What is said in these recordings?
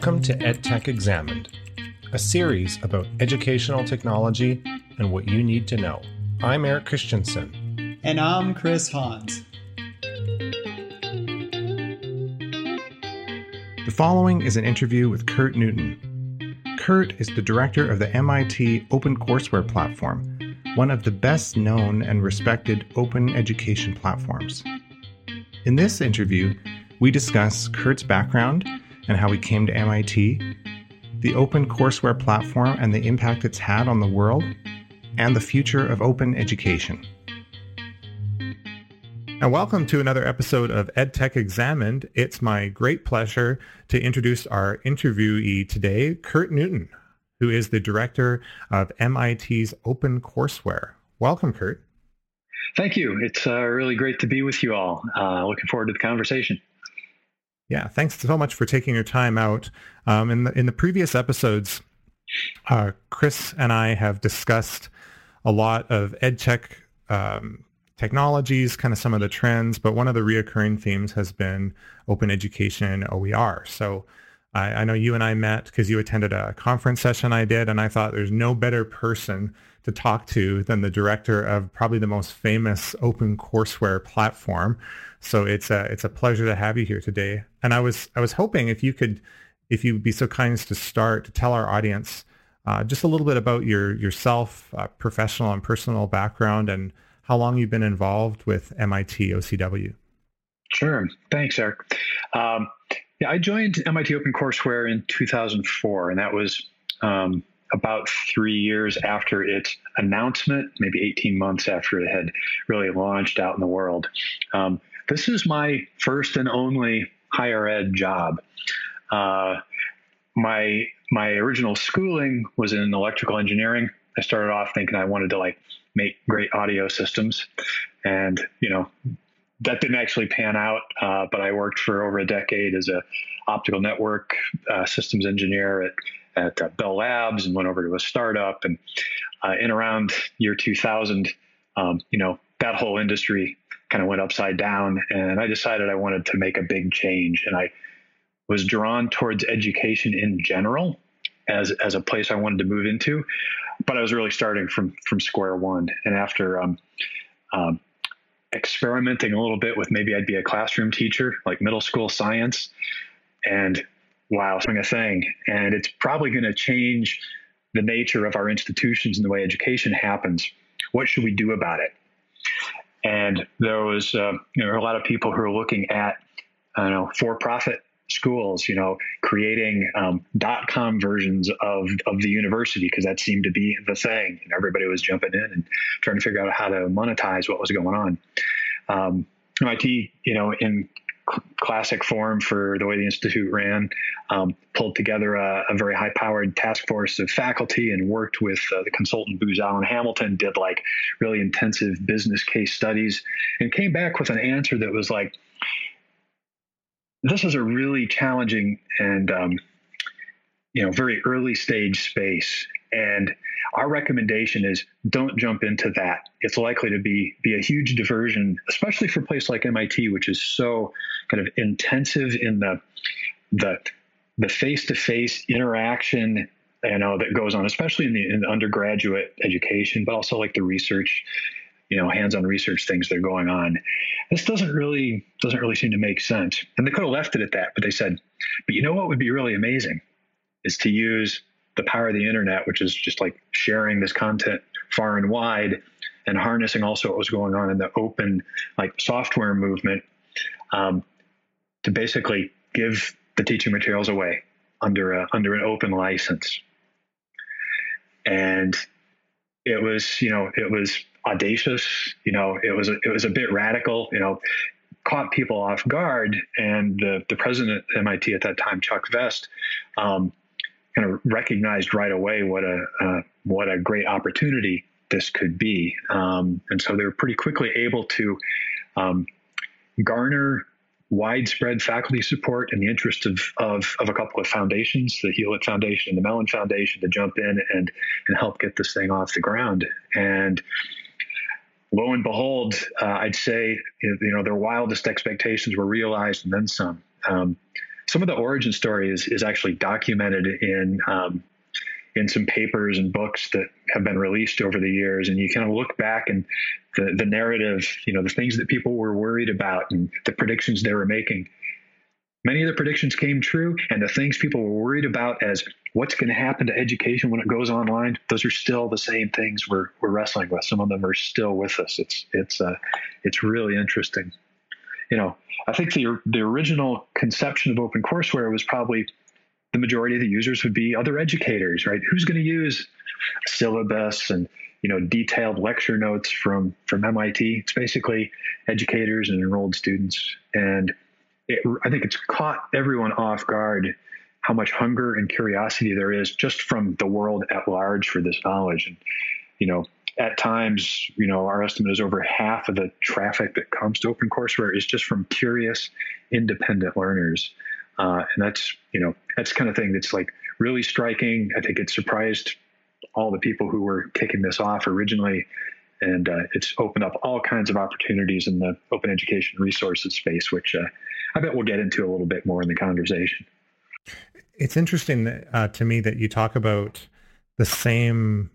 Welcome to EdTech Examined, a series about educational technology and what you need to know. I'm Eric Christensen. And I'm Chris Hans. The following is an interview with Curt Newton. Curt is the director of the MIT OpenCourseware platform, one of the best known and respected open education platforms. In this interview, we discuss Curt's background and how he came to MIT, the open courseware platform and the impact it's had on the world, and the future of open education. And welcome to another episode of EdTech Examined. It's my great pleasure to introduce our interviewee today, Curt Newton, who is the director of MIT's Open Courseware. Welcome, Curt. Thank you. It's uh, really great to be with you all. Uh, looking forward to the conversation. Yeah, thanks so much for taking your time out. Um, in the in the previous episodes, uh, Chris and I have discussed a lot of edtech um, technologies, kind of some of the trends, but one of the reoccurring themes has been open education OER. So I, I know you and I met because you attended a conference session I did, and I thought there's no better person to talk to than the director of probably the most famous open courseware platform. So it's a it's a pleasure to have you here today. And I was I was hoping if you could if you'd be so kind as to start to tell our audience uh, just a little bit about your yourself, uh, professional and personal background, and how long you've been involved with MIT OCW. Sure. Thanks, Eric. Um, yeah, I joined MIT OpenCourseware in 2004, and that was um, about three years after its announcement, maybe 18 months after it had really launched out in the world. Um, this is my first and only higher ed job. Uh, my my original schooling was in electrical engineering. I started off thinking I wanted to like make great audio systems, and you know that didn't actually pan out. Uh, but I worked for over a decade as a optical network uh, systems engineer at at uh, Bell Labs and went over to a startup. And uh, in around year 2000, um, you know that whole industry kind of went upside down. And I decided I wanted to make a big change. And I was drawn towards education in general as, as a place I wanted to move into. But I was really starting from, from square one. And after um, um, experimenting a little bit with maybe I'd be a classroom teacher, like middle school science, and wow, something a thing. And it's probably going to change the nature of our institutions and the way education happens. What should we do about it? And there was uh, you know, a lot of people who are looking at, I don't know, for-profit schools, you know, creating um, dot-com versions of, of the university because that seemed to be the thing. And everybody was jumping in and trying to figure out how to monetize what was going on. Um, MIT, you know, in classic form for the way the institute ran, um, pulled together a, a, very high-powered task force of faculty and worked with uh, the consultant Booz Allen Hamilton, did like really intensive business case studies, and came back with an answer that was like, this is a really challenging and um, you know very early stage space and our recommendation is don't jump into that. It's likely to be be a huge diversion, especially for a place like MIT, which is so kind of intensive in the the the face-to-face interaction you know that goes on, especially in the, in the undergraduate education, but also like the research, you know, hands-on research things that are going on. This doesn't really doesn't really seem to make sense. And they could have left it at that, but they said, but you know what would be really amazing is to use the power of the internet, which is just like sharing this content far and wide and harnessing also what was going on in the open like software movement um, to basically give the teaching materials away under a, under an open license. And it was, you know, it was audacious, you know, it was it was a bit radical, you know, caught people off guard. And the, the president at MIT at that time, Chuck Vest, um, kind of recognized right away what a uh, what a great opportunity this could be, um, and so they were pretty quickly able to um, garner widespread faculty support in the interest of, of, of a couple of foundations, the Hewlett Foundation and the Mellon Foundation, to jump in and and help get this thing off the ground. And lo and behold, uh, I'd say you know their wildest expectations were realized and then some. Um, some of the origin story is, is actually documented in um, in some papers and books that have been released over the years. And you kind of look back and the, the narrative you know the things that people were worried about and the predictions they were making. Many of the predictions came true and the things people were worried about as what's going to happen to education when it goes online those are still the same things we're, we're wrestling with. Some of them are still with us. It's it's uh, it's really interesting you know i think the the original conception of OpenCourseware was probably the majority of the users would be other educators right? Who's going to use syllabus and you know detailed lecture notes from from mit it's basically educators and enrolled students. And it, I think it's caught everyone off guard how much hunger and curiosity there is just from the world at large for this knowledge. And, you know, at times, you know, our estimate is over half of the traffic that comes to OpenCourseware is just from curious, independent learners. Uh, and that's, you know, that's kind of thing that's like really striking. I think it surprised all the people who were kicking this off originally and uh, it's opened up all kinds of opportunities in the open education resources space, which uh, I bet we'll get into a little bit more in the conversation. It's interesting uh, to me that you talk about the same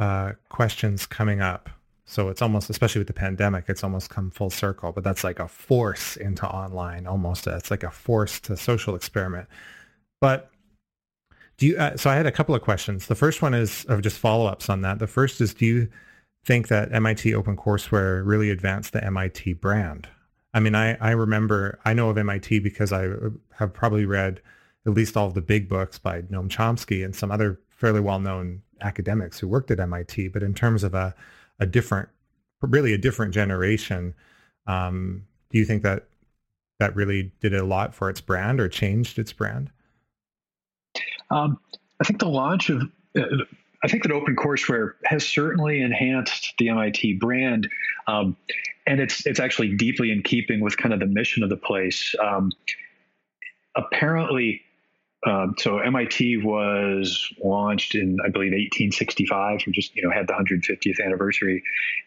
uh, questions coming up. So it's almost, especially with the pandemic, it's almost come full circle. But that's like a force into online, almost. It's like a force to social experiment. But do you? Uh, so I had a couple of questions. The first one is of just follow ups on that. The first is, do you think that MIT OpenCourseware really advanced the MIT brand. I mean, I, I remember, I know of MIT because I have probably read at least all of the big books by Noam Chomsky and some other fairly well-known academics who worked at MIT. But in terms of a, a different, really a different generation, um, do you think that that really did a lot for its brand or changed its brand? Um, I think the launch of uh, I think that OpenCourseware has certainly enhanced the MIT brand, um, and it's it's actually deeply in keeping with kind of the mission of the place. Um, apparently, um, so MIT was launched in I believe 1865. We just you know had the 150th anniversary,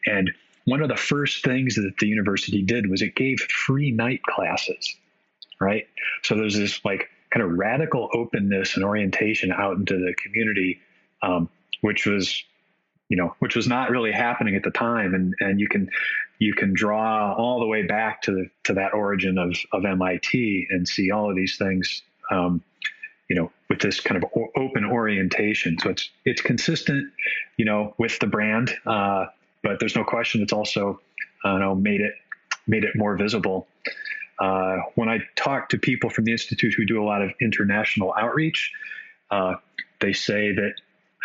and one of the first things that the university did was it gave free night classes, right? So there's this like kind of radical openness and orientation out into the community. Um, which was you know which was not really happening at the time and and you can you can draw all the way back to the, to that origin of of MIT and see all of these things um, you know with this kind of open orientation so it's it's consistent you know with the brand uh, but there's no question it's also uh, know made it made it more visible uh, when I talk to people from the institute who do a lot of international outreach uh, they say that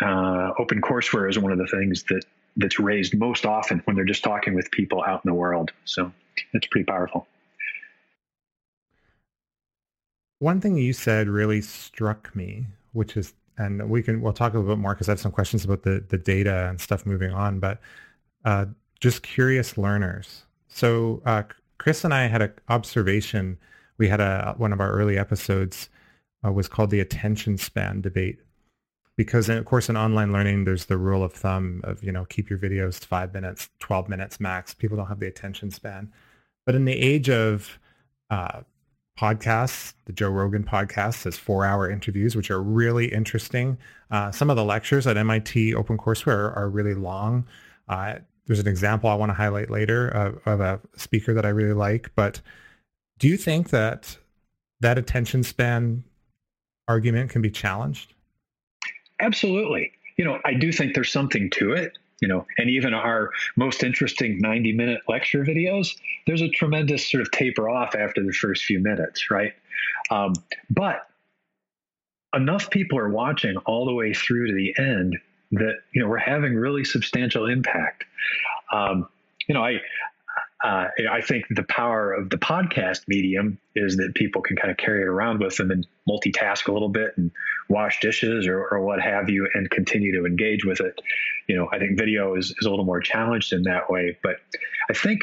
uh, OpenCourseware is one of the things that that's raised most often when they're just talking with people out in the world. So it's pretty powerful. One thing you said really struck me, which is, and we can we'll talk a little bit more because I have some questions about the the data and stuff moving on, but uh, just curious learners. So uh, Chris and I had an observation. We had a one of our early episodes uh, was called the attention span debate because of course in online learning there's the rule of thumb of you know keep your videos five minutes 12 minutes max people don't have the attention span but in the age of uh, podcasts the joe rogan podcast has four hour interviews which are really interesting uh, some of the lectures at mit OpenCourseware are really long uh, there's an example i want to highlight later of, of a speaker that i really like but do you think that that attention span argument can be challenged Absolutely. You know, I do think there's something to it. You know, and even our most interesting 90 minute lecture videos, there's a tremendous sort of taper off after the first few minutes, right? Um, but enough people are watching all the way through to the end that you know we're having really substantial impact. Um, you know, I uh, I think the power of the podcast medium is that people can kind of carry it around with them and multitask a little bit and wash dishes or, or what have you and continue to engage with it. You know, I think video is, is a little more challenged in that way, but I think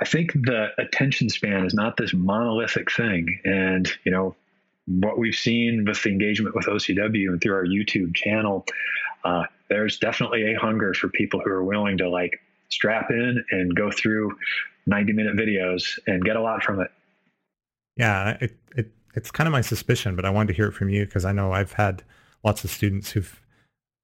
I think the attention span is not this monolithic thing. And, you know, what we've seen with the engagement with OCW and through our YouTube channel, uh, there's definitely a hunger for people who are willing to like strap in and go through 90 minute videos and get a lot from it. Yeah, it, it it's kind of my suspicion, but I wanted to hear it from you because I know I've had lots of students who've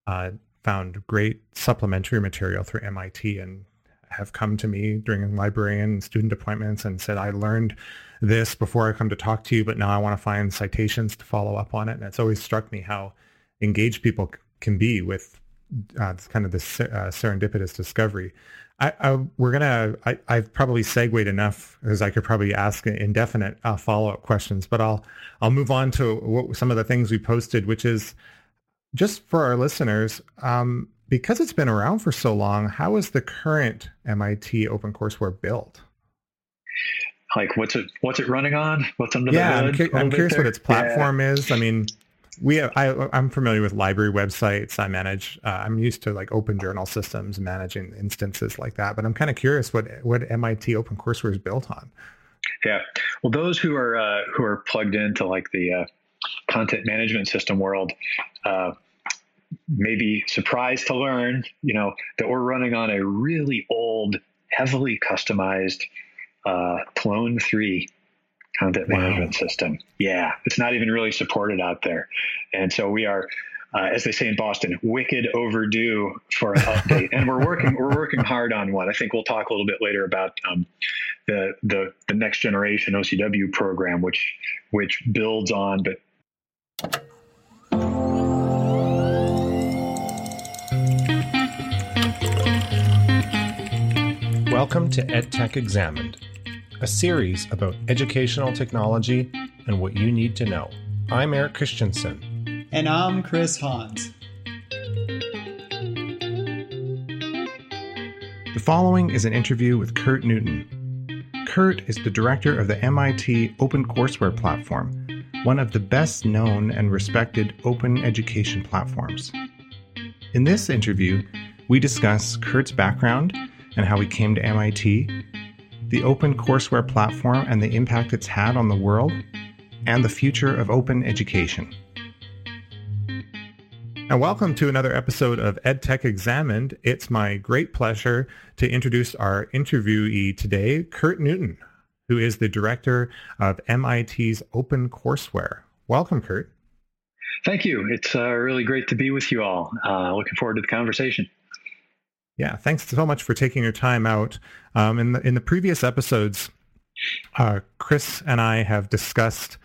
uh, found great supplementary material through MIT and have come to me during librarian student appointments and said, I learned this before I come to talk to you, but now I want to find citations to follow up on it. And it's always struck me how engaged people can be with uh, kind of this uh, serendipitous discovery. I, I, we're gonna. I, I've probably segued enough as I could probably ask indefinite uh, follow-up questions, but I'll I'll move on to what, some of the things we posted, which is just for our listeners. Um, because it's been around for so long, how is the current MIT OpenCourseWare built? Like, what's it? What's it running on? What's under yeah, the hood? I'm, cu- I'm curious what its platform yeah. is. I mean, we have, I, I'm familiar with library websites. I manage. Uh, I'm used to like open journal systems, managing instances like that. But I'm kind of curious what what MIT OpenCourseWare is built on. Yeah, well, those who are uh, who are plugged into like the uh, content management system world uh, may be surprised to learn, you know, that we're running on a really old, heavily customized uh, Plone 3 content wow. management system. Yeah, it's not even really supported out there. And so we are, uh, as they say in Boston, wicked overdue for an update. and we're working we're working hard on one. I think we'll talk a little bit later about um, the, the the next generation OCW program, which which builds on but Welcome to EdTech Examined, a series about educational technology and what you need to know. I'm Eric Christensen. And I'm Chris Hans. The following is an interview with Curt Newton. Curt is the director of the MIT OpenCourseWare platform, one of the best known and respected open education platforms. In this interview, we discuss Curt's background and how he came to MIT, the OpenCourseWare platform and the impact it's had on the world, and the future of open education. And welcome to another episode of EdTech Examined. It's my great pleasure to introduce our interviewee today, Curt Newton, who is the director of MIT's OpenCourseWare. Welcome, Curt. Thank you. It's uh, really great to be with you all. Uh, looking forward to the conversation. Yeah, thanks so much for taking your time out. Um, in the in the previous episodes, uh, Chris and I have discussed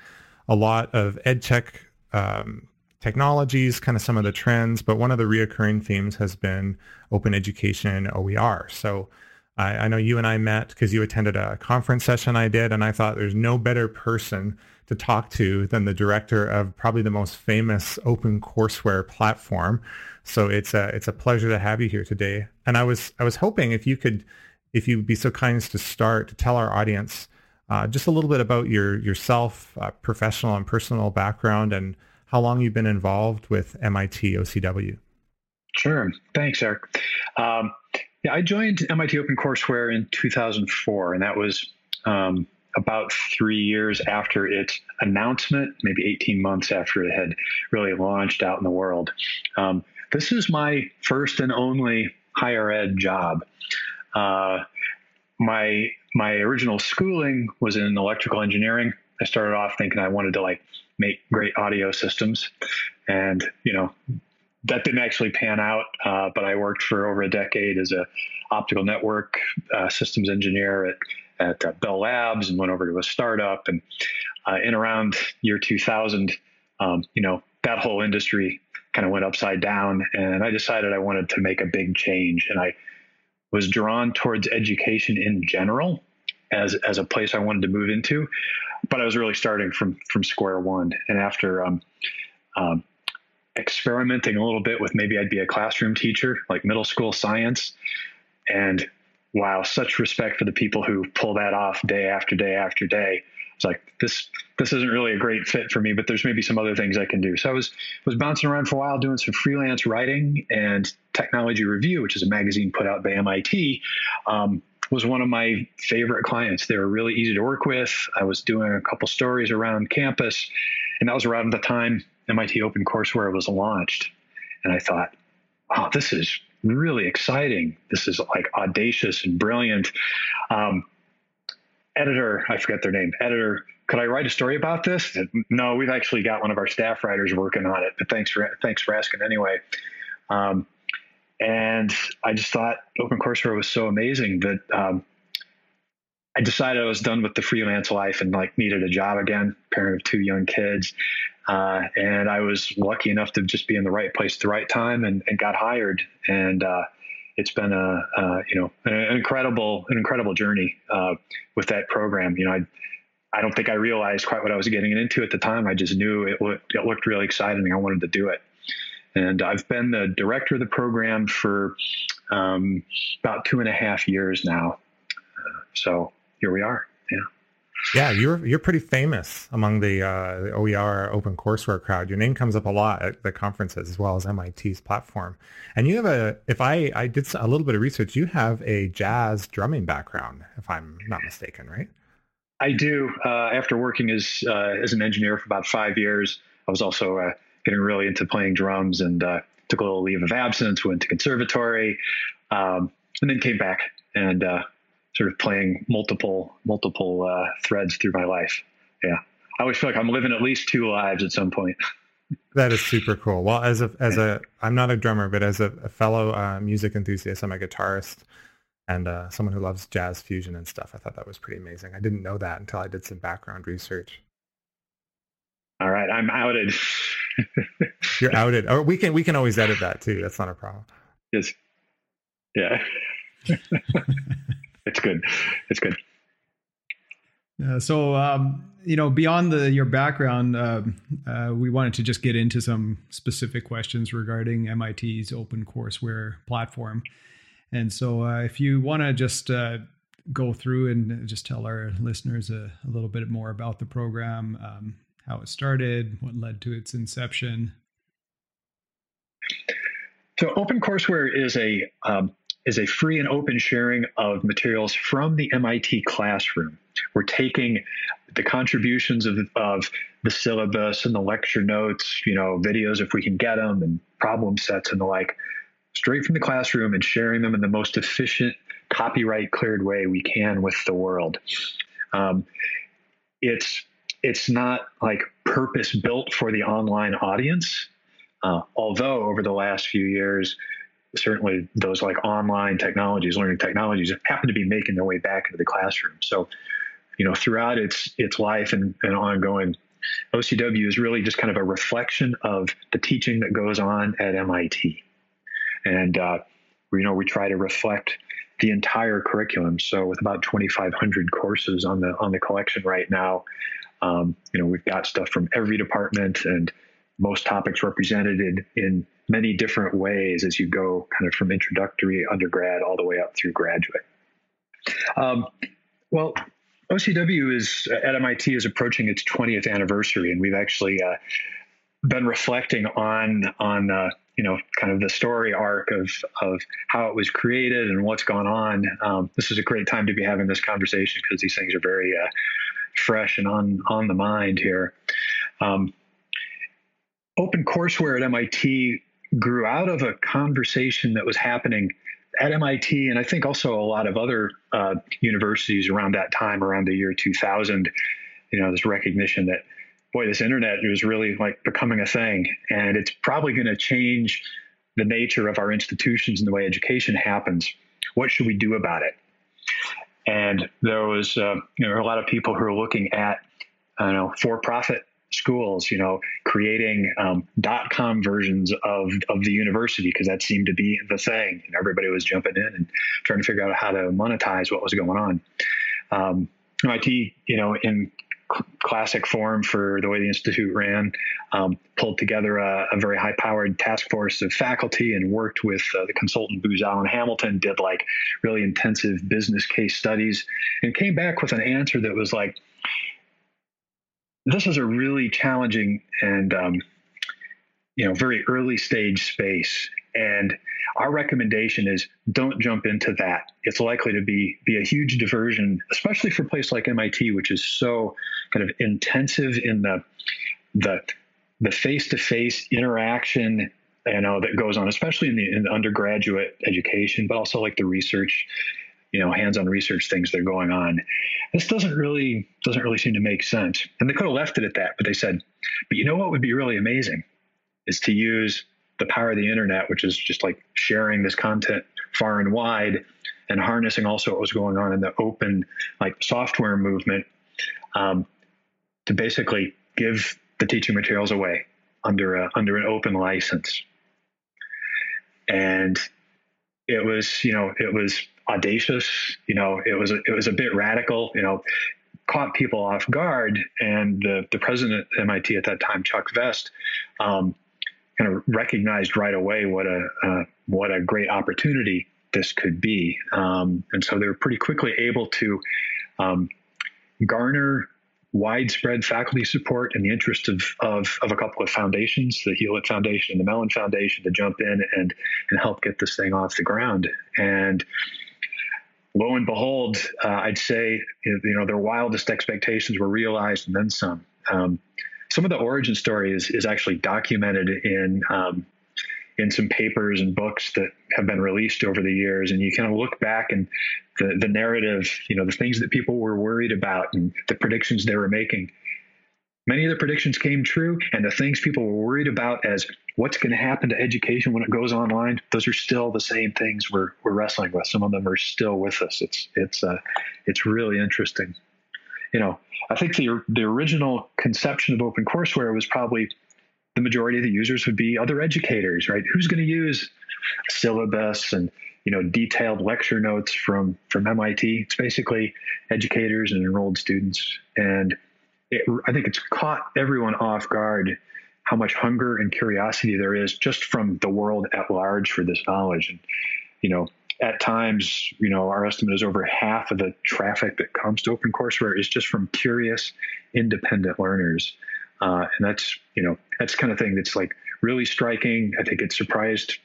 a lot of EdTech um, technologies, kind of some of the trends, but one of the reoccurring themes has been open education OER. So I, I know you and I met because you attended a conference session I did, and I thought there's no better person to talk to than the director of probably the most famous open courseware platform. So it's a it's a pleasure to have you here today. And I was I was hoping if you could if you'd be so kind as to start to tell our audience uh, just a little bit about your yourself, uh, professional and personal background, and how long you've been involved with MIT OCW. Sure. Thanks, Eric. Um, yeah, I joined MIT OpenCourseWare in 2004, and that was um, about three years after its announcement, maybe 18 months after it had really launched out in the world. Um, this is my first and only higher ed job. Uh, my my original schooling was in electrical engineering. I started off thinking I wanted to like make great audio systems, and you know that didn't actually pan out. Uh, but I worked for over a decade as a optical network uh, systems engineer at at uh, Bell Labs and went over to a startup. And uh, in around year 2000, um, you know, that whole industry kind of went upside down. And I decided I wanted to make a big change. And I was drawn towards education in general as, as a place I wanted to move into. But I was really starting from, from square one. And after um, um, experimenting a little bit with maybe I'd be a classroom teacher, like middle school science, and wow, such respect for the people who pull that off day after day after day. It's like this this isn't really a great fit for me, but there's maybe some other things I can do. So I was was bouncing around for a while doing some freelance writing and Technology Review, which is a magazine put out by MIT. Um, was one of my favorite clients. They were really easy to work with. I was doing a couple stories around campus, and that was around the time MIT open OpenCourseWare was launched. And I thought, oh, this is really exciting. This is like audacious and brilliant. Um, editor, I forget their name, editor could I write a story about this? No, we've actually got one of our staff writers working on it. But thanks for thanks for asking anyway. Um, and I just thought OpenCourseWare was so amazing that um, I decided I was done with the freelance life and like needed a job again. Parent of two young kids, uh, and I was lucky enough to just be in the right place at the right time and, and got hired. And uh, it's been a, a, you know an incredible an incredible journey uh, with that program. You know, I I don't think I realized quite what I was getting into at the time. I just knew it looked, it looked really exciting. I wanted to do it. And I've been the director of the program for um, about two and a half years now. Uh, so here we are. Yeah. Yeah, you're you're pretty famous among the, uh, the OER open courseware crowd. Your name comes up a lot at the conferences as well as MIT's platform. And you have a, if I I did a little bit of research, you have a jazz drumming background, if I'm not mistaken, right? I do. Uh, after working as uh, as an engineer for about five years, I was also uh, getting really into playing drums and uh, took a little leave of absence, went to conservatory, um, and then came back and uh, sort of playing multiple multiple uh, threads through my life. Yeah, I always feel like I'm living at least two lives at some point. That is super cool. Well, as a as a I'm not a drummer, but as a, a fellow uh, music enthusiast, I'm a guitarist and uh, someone who loves jazz fusion and stuff. I thought that was pretty amazing. I didn't know that until I did some background research. All right, I'm outed. You're outed. Or we can we can always edit that too. That's not a problem. Yes. Yeah. it's good. It's good. Uh, so, um, you know, beyond the your background, uh, uh, we wanted to just get into some specific questions regarding MIT's open courseware platform. And so, uh, if you want to just uh, go through and just tell our listeners a, a little bit more about the program, um, how it started, what led to its inception. So, OpenCourseWare is a um, is a free and open sharing of materials from the MIT classroom. We're taking the contributions of, of the syllabus and the lecture notes, you know, videos if we can get them, and problem sets and the like, straight from the classroom and sharing them in the most efficient, copyright cleared way we can with the world. Um, it's it's not like purpose built for the online audience. Uh, although over the last few years, certainly those like online technologies, learning technologies, happen to be making their way back into the classroom. So, you know, throughout its its life and, and ongoing, OCW is really just kind of a reflection of the teaching that goes on at MIT, and uh, you know we try to reflect the entire curriculum. So with about 2,500 courses on the on the collection right now, um, you know we've got stuff from every department and most topics represented in, many different ways as you go kind of from introductory undergrad all the way up through graduate. Um, well, OCW is at MIT is approaching its 20th anniversary, and we've actually uh, been reflecting on on uh, you know kind of the story arc of of how it was created and what's gone on. Um, this is a great time to be having this conversation because these things are very uh, fresh and on on the mind here. Um, OpenCourseWare at MIT grew out of a conversation that was happening at MIT, and I think also a lot of other uh, universities around that time, around the year 2000. You know, this recognition that boy, this internet is really like becoming a thing, and it's probably going to change the nature of our institutions and the way education happens. What should we do about it? And there was, uh, you know, a lot of people who are looking at, I don't know, for-profit schools, you know, creating um, dot com versions of, of the university because that seemed to be the thing. And everybody was jumping in and trying to figure out how to monetize what was going on. Um, MIT, you know, in classic form for the way the institute ran, um, pulled together a, a very high-powered task force of faculty and worked with uh, the consultant Booz Allen Hamilton, did like really intensive business case studies, and came back with an answer that was like, this is a really challenging and um, you know very early stage space. And our recommendation is don't jump into that. It's likely to be be a huge diversion especially for a place like mit which is so kind of intensive in the the the face-to-face interaction you know that goes on especially in the, in the undergraduate education but also like the research you know hands-on research things that are going on. This doesn't really doesn't really seem to make sense. And they could have left it at that, but they said, but you know what would be really amazing is to use the power of the internet, which is just like sharing this content far and wide and harnessing also what was going on in the open like software movement um, to basically give the teaching materials away under a, under an open license. And it was, you know, it was audacious. You know, it was a, it was a bit radical. You know, caught people off guard. And the the president at MIT at that time, Chuck Vest, um, kind of recognized right away what a uh, what a great opportunity this could be. Um, and so they were pretty quickly able to um, garner widespread faculty support in the interest of, of, of, a couple of foundations, the Hewlett Foundation and the Mellon Foundation, to jump in and, and help get this thing off the ground. And lo and behold, uh, I'd say you know their wildest expectations were realized and then some. Um, some of the origin story is, is actually documented in um, in some papers and books that have been released over the years. And you kind of look back and the, the narrative, you know, the things that people were worried about and the predictions they were making. Many of the predictions came true, and the things people were worried about as what's going to happen to education when it goes online, those are still the same things we're, we're wrestling with. Some of them are still with us. It's it's uh, it's really interesting. You know, I think the the original conception of OpenCourseWare was probably the majority of the users would be other educators, right? Who's going to use syllabus and you know detailed lecture notes from from MIT? It's basically educators and enrolled students, and it, I think it's caught everyone off guard how much hunger and curiosity there is just from the world at large for this knowledge, and you know at times, you know, our estimate is over half of the traffic that comes to OpenCourseWare is just from curious, independent learners. Uh, and that's, you know, that's kind of thing that's like really striking. I think it surprised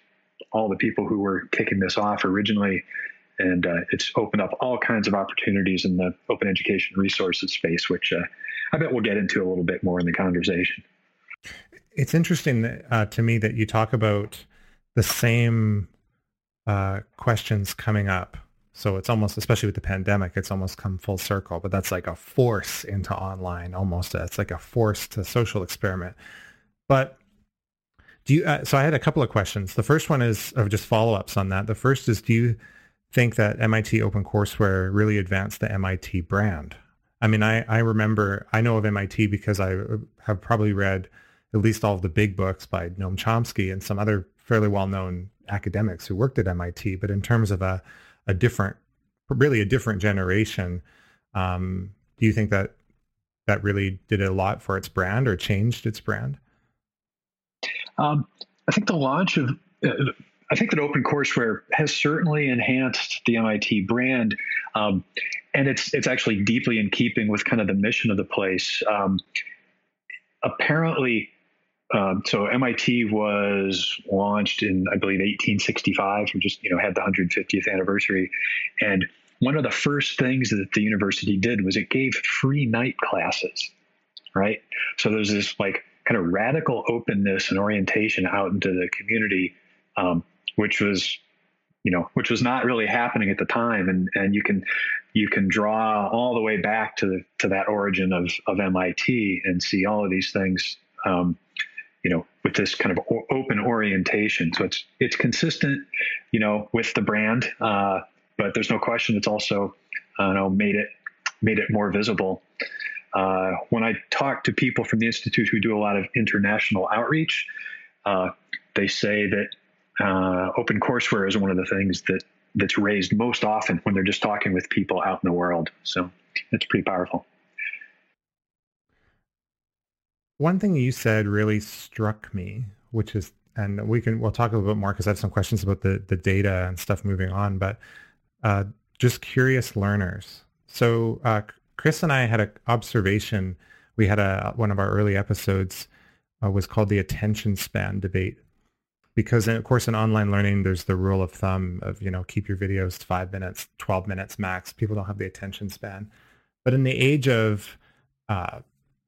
all the people who were kicking this off originally. And uh, it's opened up all kinds of opportunities in the open education resources space, which uh, I bet we'll get into a little bit more in the conversation. It's interesting uh, to me that you talk about the same uh, questions coming up so it's almost, especially with the pandemic, it's almost come full circle. But that's like a force into online, almost. It's like a force to social experiment. But do you? Uh, so I had a couple of questions. The first one is of just follow-ups on that. The first is, do you think that MIT OpenCourseWare really advanced the MIT brand? I mean, I, I remember, I know of MIT because I have probably read at least all of the big books by Noam Chomsky and some other fairly well-known academics who worked at MIT. But in terms of a a different, really a different generation. Um, do you think that that really did a lot for its brand or changed its brand? Um, I think the launch of, uh, I think that OpenCourseWare has certainly enhanced the MIT brand, um, and it's it's actually deeply in keeping with kind of the mission of the place. Um, apparently, um, so MIT was launched in, I believe, 1865. We just, you know, had the 150th anniversary, and one of the first things that the university did was it gave free night classes, right? So there's this like kind of radical openness and orientation out into the community, um, which was, you know, which was not really happening at the time, and and you can you can draw all the way back to the, to that origin of of MIT and see all of these things. Um, you know, with this kind of open orientation. So it's it's consistent, you know, with the brand, uh, but there's no question it's also, uh, you know, made it made it more visible. Uh, when I talk to people from the institute who do a lot of international outreach, uh, they say that uh, OpenCourseWare is one of the things that that's raised most often when they're just talking with people out in the world. So it's pretty powerful. One thing you said really struck me, which is, and we can we'll talk a little bit more because I have some questions about the the data and stuff moving on, but uh, just curious learners. So uh, Chris and I had an observation. We had a one of our early episodes uh, was called the attention span debate because of course in online learning there's the rule of thumb of you know keep your videos five minutes 12 minutes max people don't have the attention span but in the age of uh,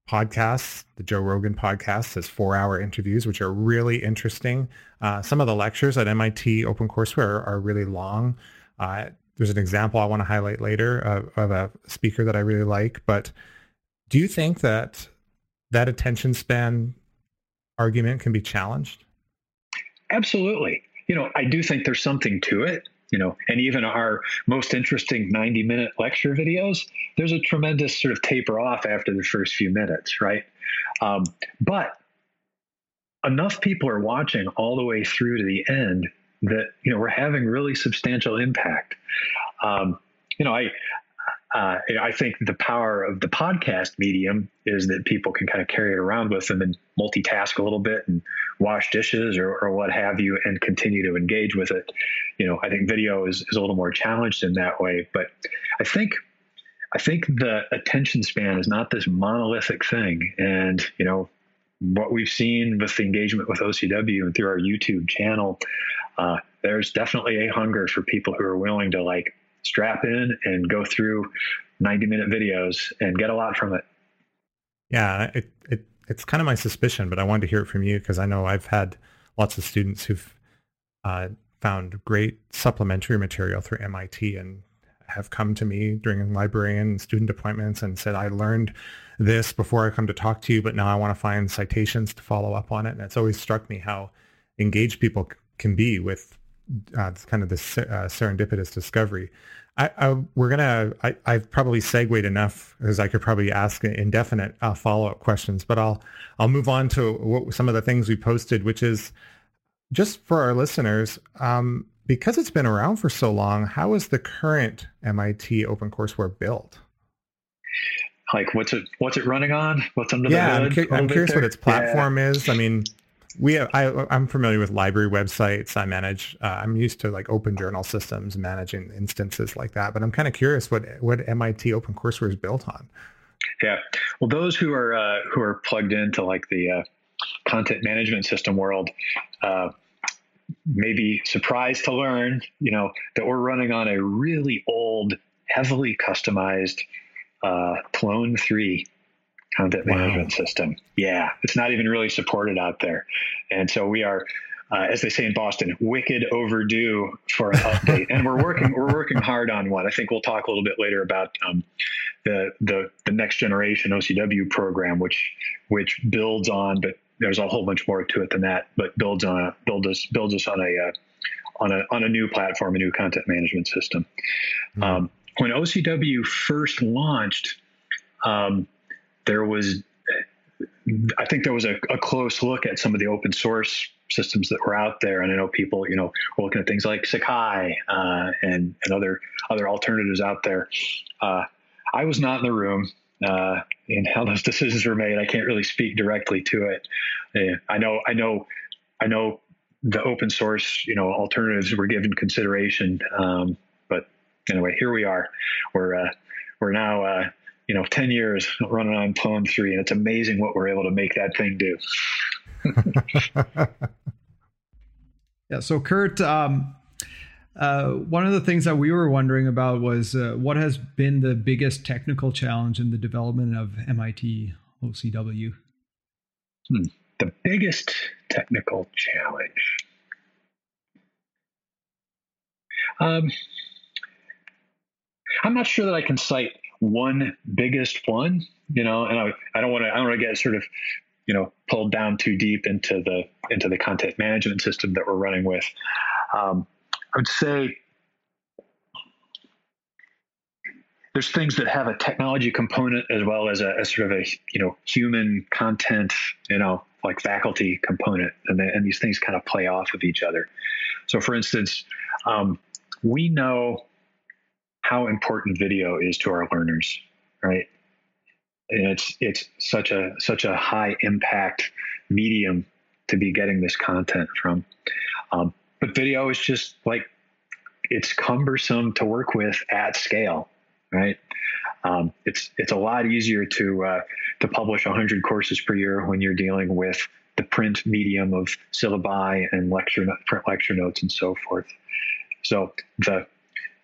podcasts. The Joe Rogan podcast has four-hour interviews, which are really interesting. Uh, some of the lectures at MIT OpenCourseWare are, are really long. Uh, there's an example I want to highlight later of, of a speaker that I really like. But do you think that that attention span argument can be challenged? Absolutely. You know, I do think there's something to it. You know, and even our most interesting 90 minute lecture videos, there's a tremendous sort of taper off after the first few minutes, right? Um, but enough people are watching all the way through to the end that you know we're having really substantial impact. Um, you know, I uh, I think the power of the podcast medium is that people can kind of carry it around with them and multitask a little bit and wash dishes or, or what have you and continue to engage with it. You know, I think video is, is a little more challenged in that way, but I think I think the attention span is not this monolithic thing. And, you know, what we've seen with the engagement with OCW and through our YouTube channel, uh, there's definitely a hunger for people who are willing to like strap in and go through 90 minute videos and get a lot from it. Yeah, it, it it's kind of my suspicion, but I wanted to hear it from you because I know I've had lots of students who've uh, found great supplementary material through MIT and have come to me during librarian student appointments and said, I learned this before I come to talk to you, but now I want to find citations to follow up on it. And it's always struck me how engaged people can be with uh, kind of this uh, serendipitous discovery. I, I, we're gonna. I, I've probably segued enough because I could probably ask indefinite uh, follow-up questions, but I'll I'll move on to what, some of the things we posted, which is just for our listeners. Um, because it's been around for so long, how is the current MIT OpenCourseware built? Like, what's it? What's it running on? What's under yeah, the hood? I'm, I'm curious what its platform yeah. is. I mean, we have, I, I'm familiar with library websites. I manage. Uh, I'm used to like open journal systems, managing instances like that. But I'm kind of curious what what MIT OpenCourseware is built on. Yeah, well, those who are uh, who are plugged into like the uh, content management system world uh, may be surprised to learn, you know, that we're running on a really old, heavily customized uh, Plone Three content wow. management system. Yeah, it's not even really supported out there. And so we are, uh, as they say in Boston, wicked overdue for an update. and we're working we're working hard on one. I think we'll talk a little bit later about um, the the the next generation OCW program, which which builds on, but there's a whole bunch more to it than that. But builds on a builds us builds us on a uh, on a on a new platform, a new content management system. Mm-hmm. Um, when OCW first launched, um, there was, I think there was a, a, close look at some of the open source systems that were out there, and I know people, you know, were looking at things like Sakai uh, and and other other alternatives out there. Uh, I was not in the room. Uh, in how those decisions were made, I can't really speak directly to it. Uh, I know, I know, I know the open source, you know, alternatives were given consideration. Um, but anyway, here we are. We're uh, we're now uh, you know, 10 years running on Plone 3, and it's amazing what we're able to make that thing do. yeah. So, Curt, um, uh, one of the things that we were wondering about was uh, what has been the biggest technical challenge in the development of MIT OCW? Hmm. The biggest technical challenge. Um, I'm not sure that I can cite one biggest one, you know, and I, I don't want to I don't want to get sort of you know pulled down too deep into the into the content management system that we're running with. Um, I would say there's things that have a technology component as well as a, a sort of a you know human content you know like faculty component and, the, and these things kind of play off of each other so for instance um, we know how important video is to our learners, right? And it's it's such a such a high impact medium to be getting this content from. Um, but video is just like it's cumbersome to work with at scale, right? Um, it's it's a lot easier to uh, to publish 100 courses per year when you're dealing with the print medium of syllabi and lecture print lecture notes and so forth. So the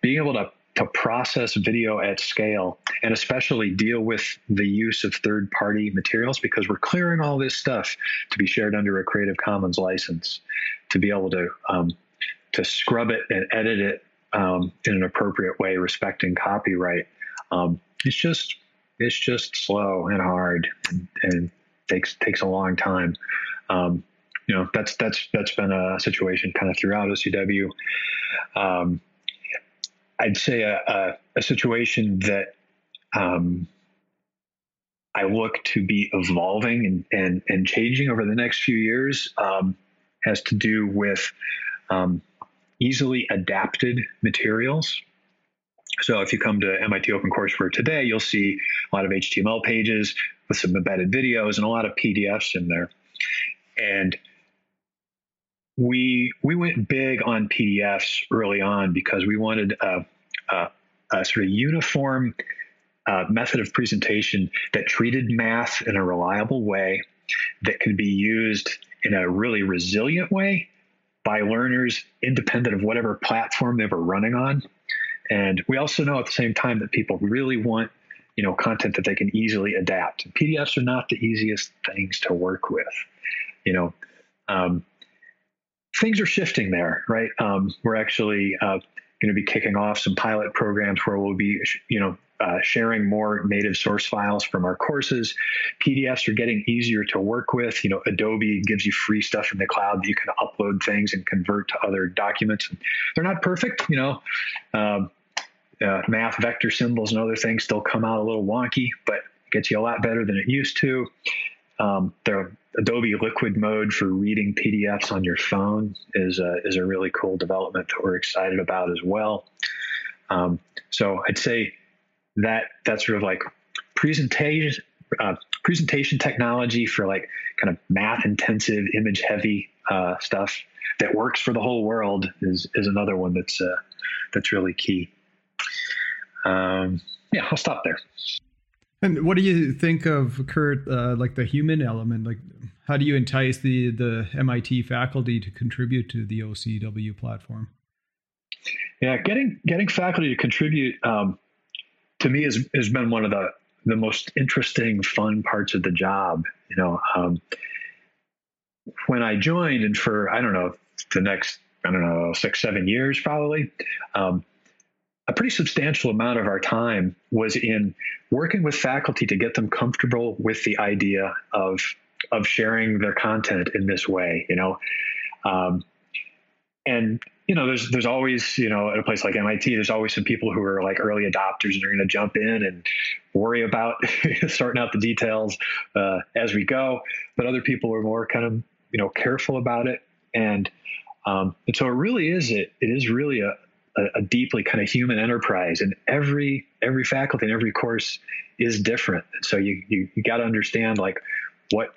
being able to to process video at scale and especially deal with the use of third party materials because we're clearing all this stuff to be shared under a Creative Commons license to be able to um, to scrub it and edit it um, in an appropriate way, respecting copyright. Um, it's just it's just slow and hard and, and takes takes a long time. Um, you know that's that's that's been a situation kind of throughout OCW. I'd say a, a, a situation that um, I look to be evolving and, and, and changing over the next few years um, has to do with um, easily adapted materials. So if you come to MIT OpenCourseware today, you'll see a lot of HTML pages with some embedded videos and a lot of PDFs in there. And we we went big on PDFs early on because we wanted a, a, a sort of uniform uh, method of presentation that treated math in a reliable way that could be used in a really resilient way by learners independent of whatever platform they were running on. And we also know at the same time that people really want, you know, content that they can easily adapt. PDFs are not the easiest things to work with. You know, um, things are shifting there, right? Um, we're actually uh, going to be kicking off some pilot programs where we'll be, you know, uh, sharing more native source files from our courses. PDFs are getting easier to work with. You know, Adobe gives you free stuff in the cloud that you can upload things and convert to other documents. They're not perfect, you know. Um, uh, math, vector symbols, and other things still come out a little wonky, but it gets you a lot better than it used to. Um, the Adobe Liquid mode for reading PDFs on your phone is a, is a really cool development that we're excited about as well. Um, so I'd say that that's sort of like presentation uh, presentation technology for like kind of math intensive, image heavy uh, stuff that works for the whole world is is another one that's uh, that's really key. Um, yeah, I'll stop there. And what do you think of Curt, uh, like the human element? Like, how do you entice the the MIT faculty to contribute to the OCW platform? Yeah, getting getting faculty to contribute um, to me has, has been one of the the most interesting, fun parts of the job. You know, um, when I joined, and for I don't know the next I don't know six seven years probably, um, a pretty substantial amount of our time was in working with faculty to get them comfortable with the idea of of sharing their content in this way. You know, um, and you know, there's there's always, you know, at a place like MIT, there's always some people who are like early adopters and are going to jump in and worry about starting out the details uh, as we go. But other people are more kind of, you know, careful about it. And um, and so it really is it it is really a, a, a deeply kind of human enterprise, and every every faculty and every course is different. So you you, you got to understand like what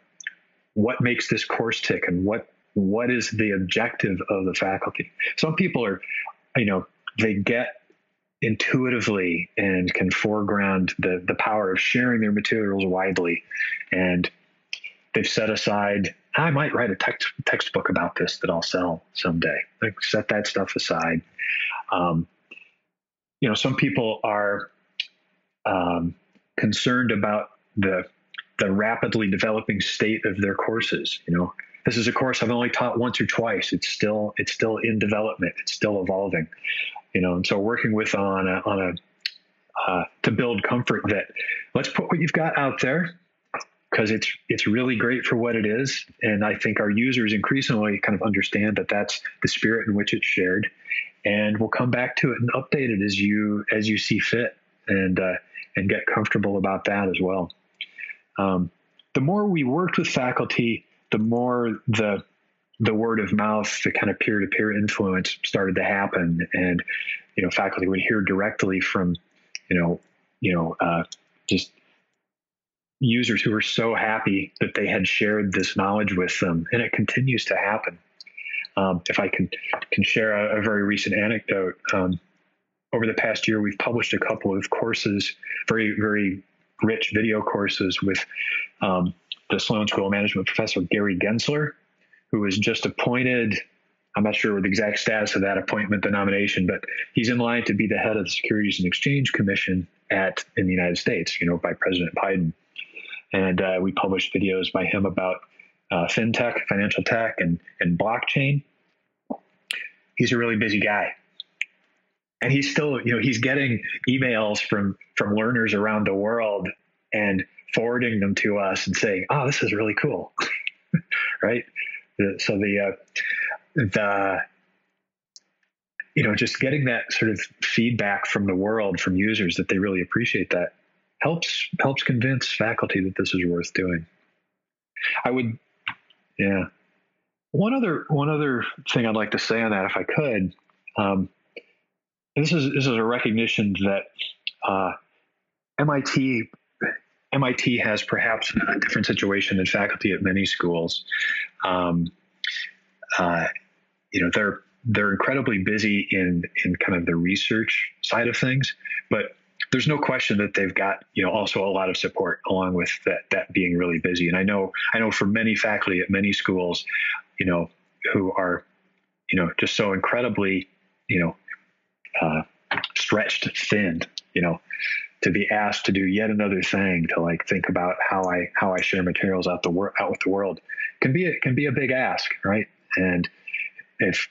what makes this course tick and what what is the objective of the faculty? Some people are, you know, they get intuitively and can foreground the, the power of sharing their materials widely. And they've set aside, I might write a text, textbook about this that I'll sell someday. Like set that stuff aside. Um, you know, some people are um, concerned about the the rapidly developing state of their courses. You know, this is a course I've only taught once or twice. It's still it's still in development. It's still evolving, you know. And so working with on a, on a uh, to build comfort that let's put what you've got out there because it's it's really great for what it is. And I think our users increasingly kind of understand that that's the spirit in which it's shared. And we'll come back to it and update it as you as you see fit, and uh, and get comfortable about that as well. Um, the more we worked with faculty the more the the word of mouth, the kind of peer to peer influence started to happen, and you know, faculty would hear directly from, you know, you know, uh, just users who were so happy that they had shared this knowledge with them, and it continues to happen. Um, if I can can share a, a very recent anecdote, um, over the past year, we've published a couple of courses, very very rich video courses with um, the Sloan School of Management professor Gary Gensler, who was just appointed. I'm not sure the exact status of that appointment, the nomination, but he's in line to be the head of the Securities and Exchange Commission at in the United States, you know, by President Biden. And uh, we published videos by him about uh, fintech, financial tech, and and blockchain. He's a really busy guy. and he's still, you know, he's getting emails from from learners around the world and forwarding them to us and saying, "Oh, this is really cool," right? So the uh, the you know just getting that sort of feedback from the world from users that they really appreciate that helps helps convince faculty that this is worth doing. I would, yeah. One other one other thing I'd like to say on that, if I could, um, this is this is a recognition that uh, MIT MIT has perhaps a different situation than faculty at many schools. Um, uh, you know, they're they're incredibly busy in in kind of the research side of things, but there's no question that they've got you know also a lot of support along with that that being really busy. And I know I know for many faculty at many schools, you know, who are you know just so incredibly you know uh, stretched thin, you know, to be asked to do yet another thing to like think about how I how I share materials out the wor- out with the world can be a, can be a big ask, right? And if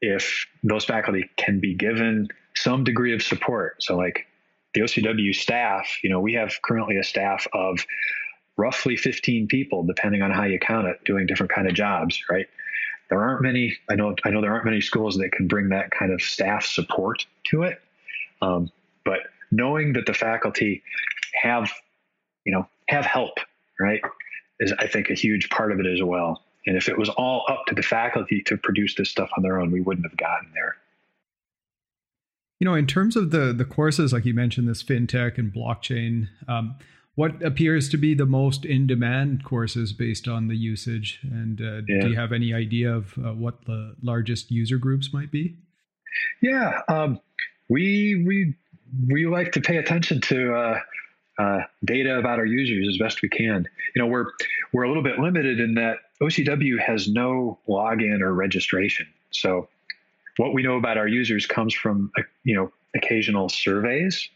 if those faculty can be given some degree of support, so like the OCW staff, you know, we have currently a staff of roughly 15 people, depending on how you count it, doing different kind of jobs, right? There aren't many. I know. I know there aren't many schools that can bring that kind of staff support to it. Um, but knowing that the faculty have, you know, have help, right, is I think a huge part of it as well. And if it was all up to the faculty to produce this stuff on their own, we wouldn't have gotten there. You know, in terms of the the courses, like you mentioned, this fintech and blockchain. Um, what appears to be the most in demand courses based on the usage? And uh, yeah. do you have any idea of uh, what the largest user groups might be? Yeah, um, we we we like to pay attention to uh, uh, data about our users as best we can. You know, we're we're a little bit limited in that OCW has no login or registration. So, what we know about our users comes from uh, you know occasional surveys.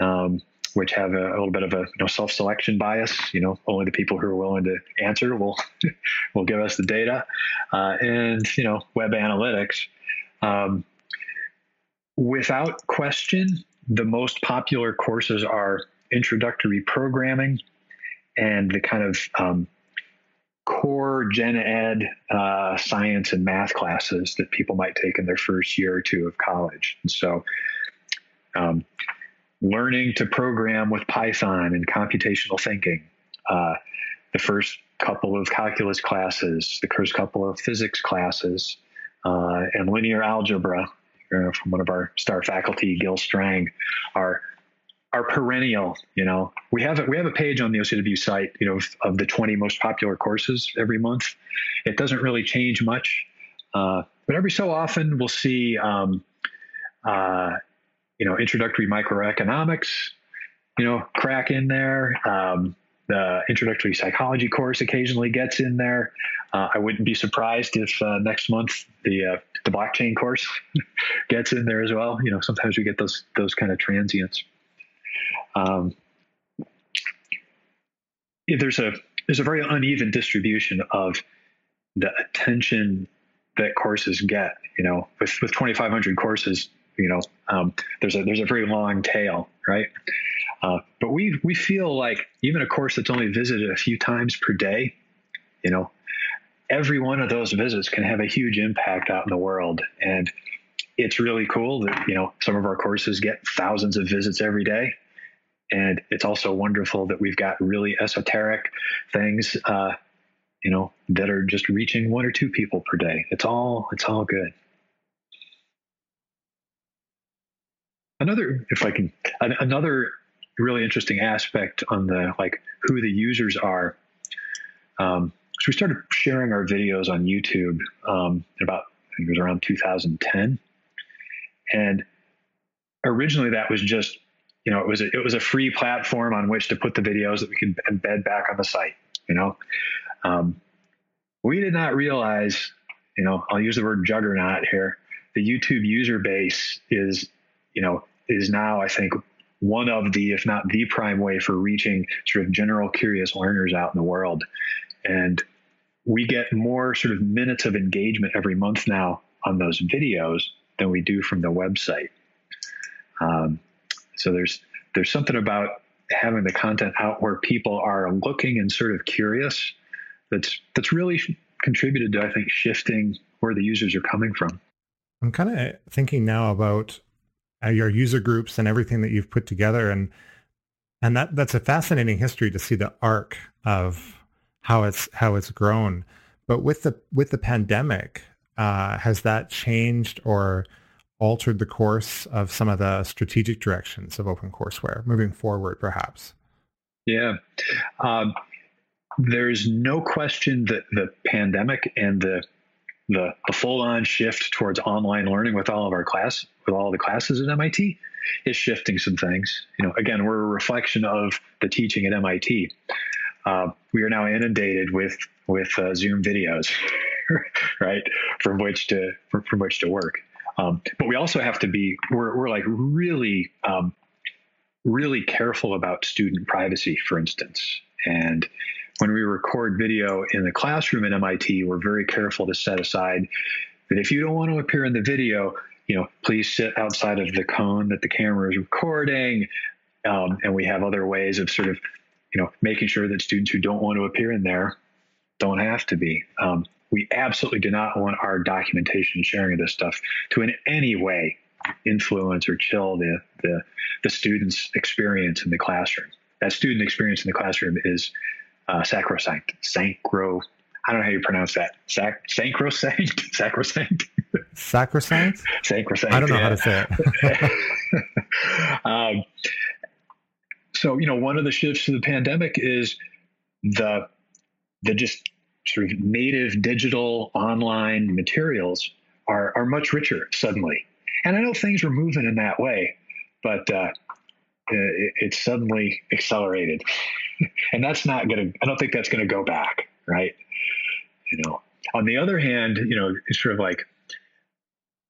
Um, which have a, a, little bit of a you know, self-selection bias. You know, only the people who are willing to answer will will give us the data, uh, and you know, web analytics. Um, without question, the most popular courses are introductory programming and the kind of um, core gen ed uh, science and math classes that people might take in their first year or two of college. And so, um, learning to program with Python and computational thinking. Uh, the first couple of calculus classes, the first couple of physics classes, uh, and linear algebra uh, from one of our star faculty, Gil Strang, are are perennial. You know, we have a, we have a page on the OCW site, you know, of, of the 20 most popular courses every month. It doesn't really change much, uh, but every so often we'll see um, uh, you know, introductory microeconomics, you know, crack in there. Um, the introductory psychology course occasionally gets in there. Uh, I wouldn't be surprised if uh, next month the uh, the blockchain course gets in there as well. You know, sometimes we get those those kind of transients. Um, there's a there's a very uneven distribution of the attention that courses get. You know, with with 2,500 courses, you know, um, there's a there's a very long tail, right? Uh, but we we feel like even a course that's only visited a few times per day, you know, every one of those visits can have a huge impact out in the world, and it's really cool that you know some of our courses get thousands of visits every day. And it's also wonderful that we've got really esoteric things, uh, you know, that are just reaching one or two people per day. It's all it's all good. Another, if I can, another really interesting aspect on the like who the users are. Um, so we started sharing our videos on YouTube um, about it was around 2010, and originally that was just you know it was a, it was a free platform on which to put the videos that we could embed back on the site. You know, um, we did not realize. You know, I'll use the word juggernaut here. The YouTube user base is you know, is now, I think, one of the, if not the prime way for reaching sort of general curious learners out in the world. And we get more sort of minutes of engagement every month now on those videos than we do from the website. Um, so there's there's something about having the content out where people are looking and sort of curious that's that's really contributed to I think shifting where the users are coming from. I'm kind of thinking now about uh, your user groups and everything that you've put together and and that that's a fascinating history to see the arc of how it's how it's grown but with the with the pandemic uh, has that changed or altered the course of some of the strategic directions of OpenCourseWare moving forward perhaps yeah um, there's no question that the pandemic and the the, the full-on shift towards online learning with all of our class with all the classes at MIT is shifting some things. You know, again, we're a reflection of the teaching at MIT. Uh, we are now inundated with with uh, Zoom videos, right, from which to from, from which to work. Um, but we also have to be we're we're like really um, really careful about student privacy, for instance, and when we record video in the classroom at MIT, we're very careful to set aside that if you don't want to appear in the video, you know, please sit outside of the cone that the camera is recording. Um, and we have other ways of sort of, you know, making sure that students who don't want to appear in there don't have to be. Um, we absolutely do not want our documentation sharing of this stuff to in any way influence or chill the, the, the student's experience in the classroom. That student experience in the classroom is uh, sacrosanct, sancro. I don't know how you pronounce that. Sac, sacrosanct, sacrosanct, sacrosanct, sacrosanct. I don't know yeah. how to say it. um, so you know, one of the shifts of the pandemic is the the just sort of native digital online materials are are much richer suddenly, and I know things were moving in that way, but uh, it, it suddenly accelerated. and that's not going to, I don't think that's going to go back, right? You know, on the other hand, you know, it's sort of like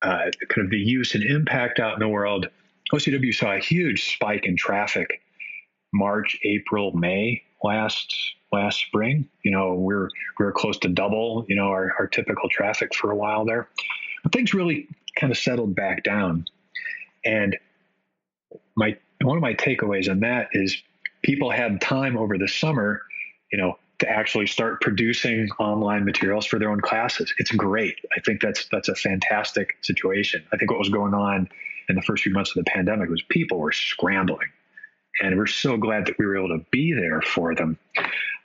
uh, kind of the use and impact out in the world. OCW saw a huge spike in traffic March, April, May last last spring. You know, we're we're close to double, you know, our, our typical traffic for a while there. But things really kind of settled back down. And my one of my takeaways on that is people had time over the summer, you know, to actually start producing online materials for their own classes. It's great. I think that's that's a fantastic situation. I think what was going on in the first few months of the pandemic was people were scrambling, and we're so glad that we were able to be there for them.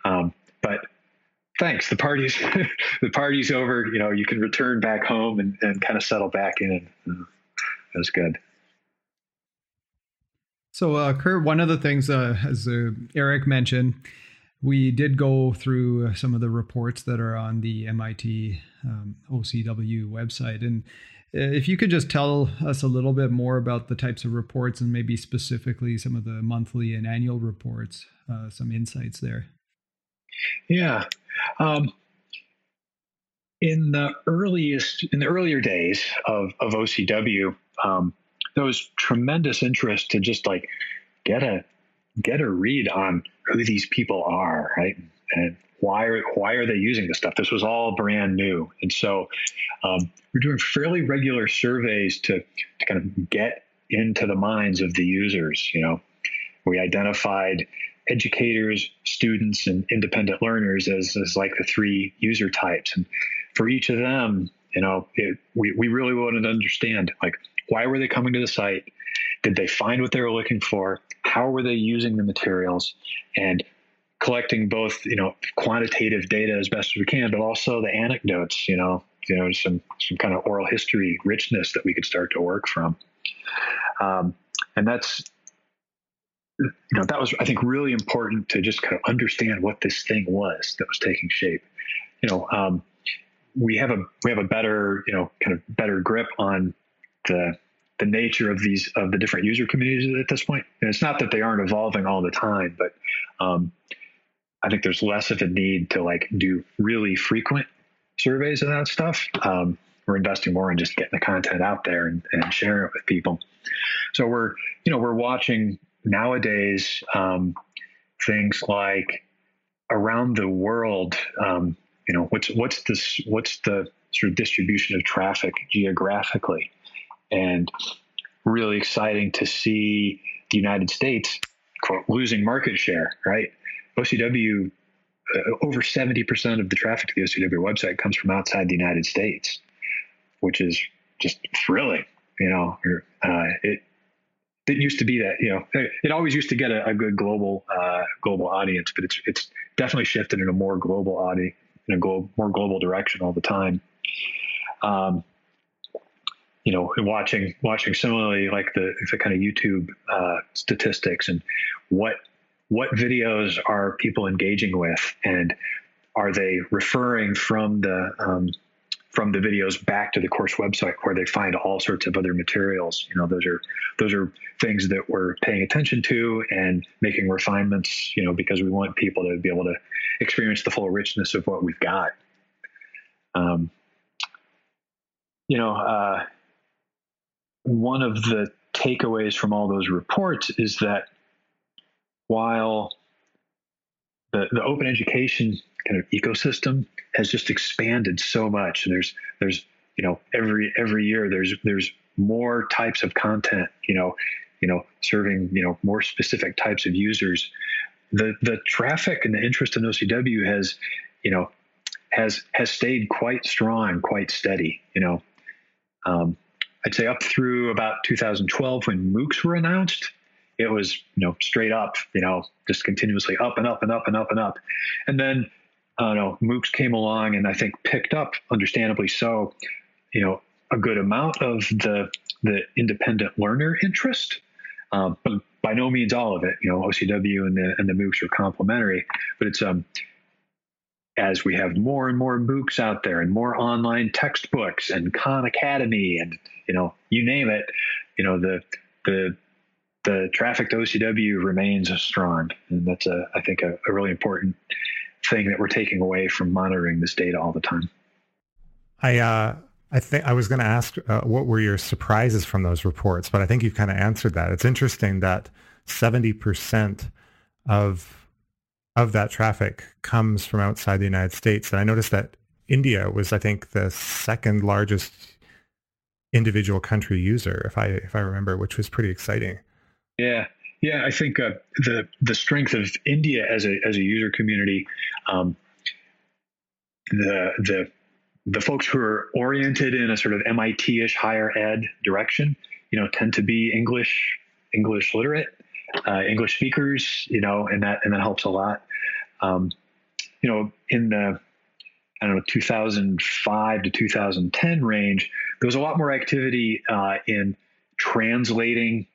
Um, but thanks. The party's the party's over. You know, you can return back home and, and kind of settle back in. That was good. So, uh, Curt, one of the things, uh, as uh, Eric mentioned, we did go through uh, some of the reports that are on the MIT um, OCW website. And if you could just tell us a little bit more about the types of reports and maybe specifically some of the monthly and annual reports, uh, some insights there. Yeah. Um, in the earliest, in the earlier days of, of OCW, um, there was tremendous interest to just like get a get a read on who these people are, right? And why are why are they using this stuff? This was all brand new, and so um, we're doing fairly regular surveys to to kind of get into the minds of the users. You know, we identified educators, students, and independent learners as, as like the three user types, and for each of them, you know, it, we we really wanted to understand like why were they coming to the site? Did they find what they were looking for? How were they using the materials? And collecting both, you know, quantitative data as best as we can, but also the anecdotes, you know, you know, some some kind of oral history richness that we could start to work from. Um, and that's you know that was I think really important to just kind of understand what this thing was that was taking shape. You know, um, we have a we have a better you know kind of better grip on the the nature of these of the different user communities at this point. And it's not that they aren't evolving all the time, but um, I think there's less of a need to like do really frequent surveys of that stuff. Um, we're investing more in just getting the content out there and, and, sharing it with people. So we're you know we're watching nowadays um, things like around the world. Um, you know what's what's this what's the sort of distribution of traffic geographically and really exciting to see the United States quote, losing market share, right? OCW, uh, over 70% of the traffic to the OCW website comes from outside the United States, which is just thrilling. You know, uh, it it used to be that you know it always used to get a, a good global uh, global audience, but it's it's definitely shifted in a more global audience in a glo- more global direction all the time. Um, you know, watching watching similarly like the the kind of YouTube uh, statistics and what what videos are people engaging with, and are they referring from the um, from the videos back to the course website where they find all sorts of other materials. You know, those are those are things that we're paying attention to and making refinements. You know, because we want people to be able to experience the full richness of what we've got. Um, you know, uh, one of the takeaways from all those reports is that while the, the open education kind of ecosystem has just expanded so much. There's there's you know every every year there's there's more types of content. You know, you know serving you know more specific types of users. The the traffic and the interest in OCW has you know has has stayed quite strong, quite steady. You know, um, I'd say up through about 2012 when MOOCs were announced it was you know straight up you know just continuously up and up and up and up and up and then I don't know, MOOCs came along and I think picked up, understandably so, you know, a good amount of the the independent learner interest, um, but by no means all of it. You know, OCW and the and the MOOCs are complementary, but it's um as we have more and more MOOCs out there and more online textbooks and Khan Academy and you know you name it, you know the the the traffic to OCW remains strong, and that's a I think a, a really important thing that we're taking away from monitoring this data all the time. I uh, I think I was going to ask uh, what were your surprises from those reports, but I think you've kind of answered that. It's interesting that seventy percent of of that traffic comes from outside the United States, and I noticed that India was, I think, the second largest individual country user, if I if I remember, which was pretty exciting. Yeah, yeah, I think uh, the the strength of India as a as a user community, um, the the the folks who are oriented in a sort of MIT-ish higher ed direction, you know, tend to be English English literate, uh, English speakers, you know, and that and that helps a lot. Um, you know, in the I don't know 2005 to 2010 range, there was a lot more activity uh, in translating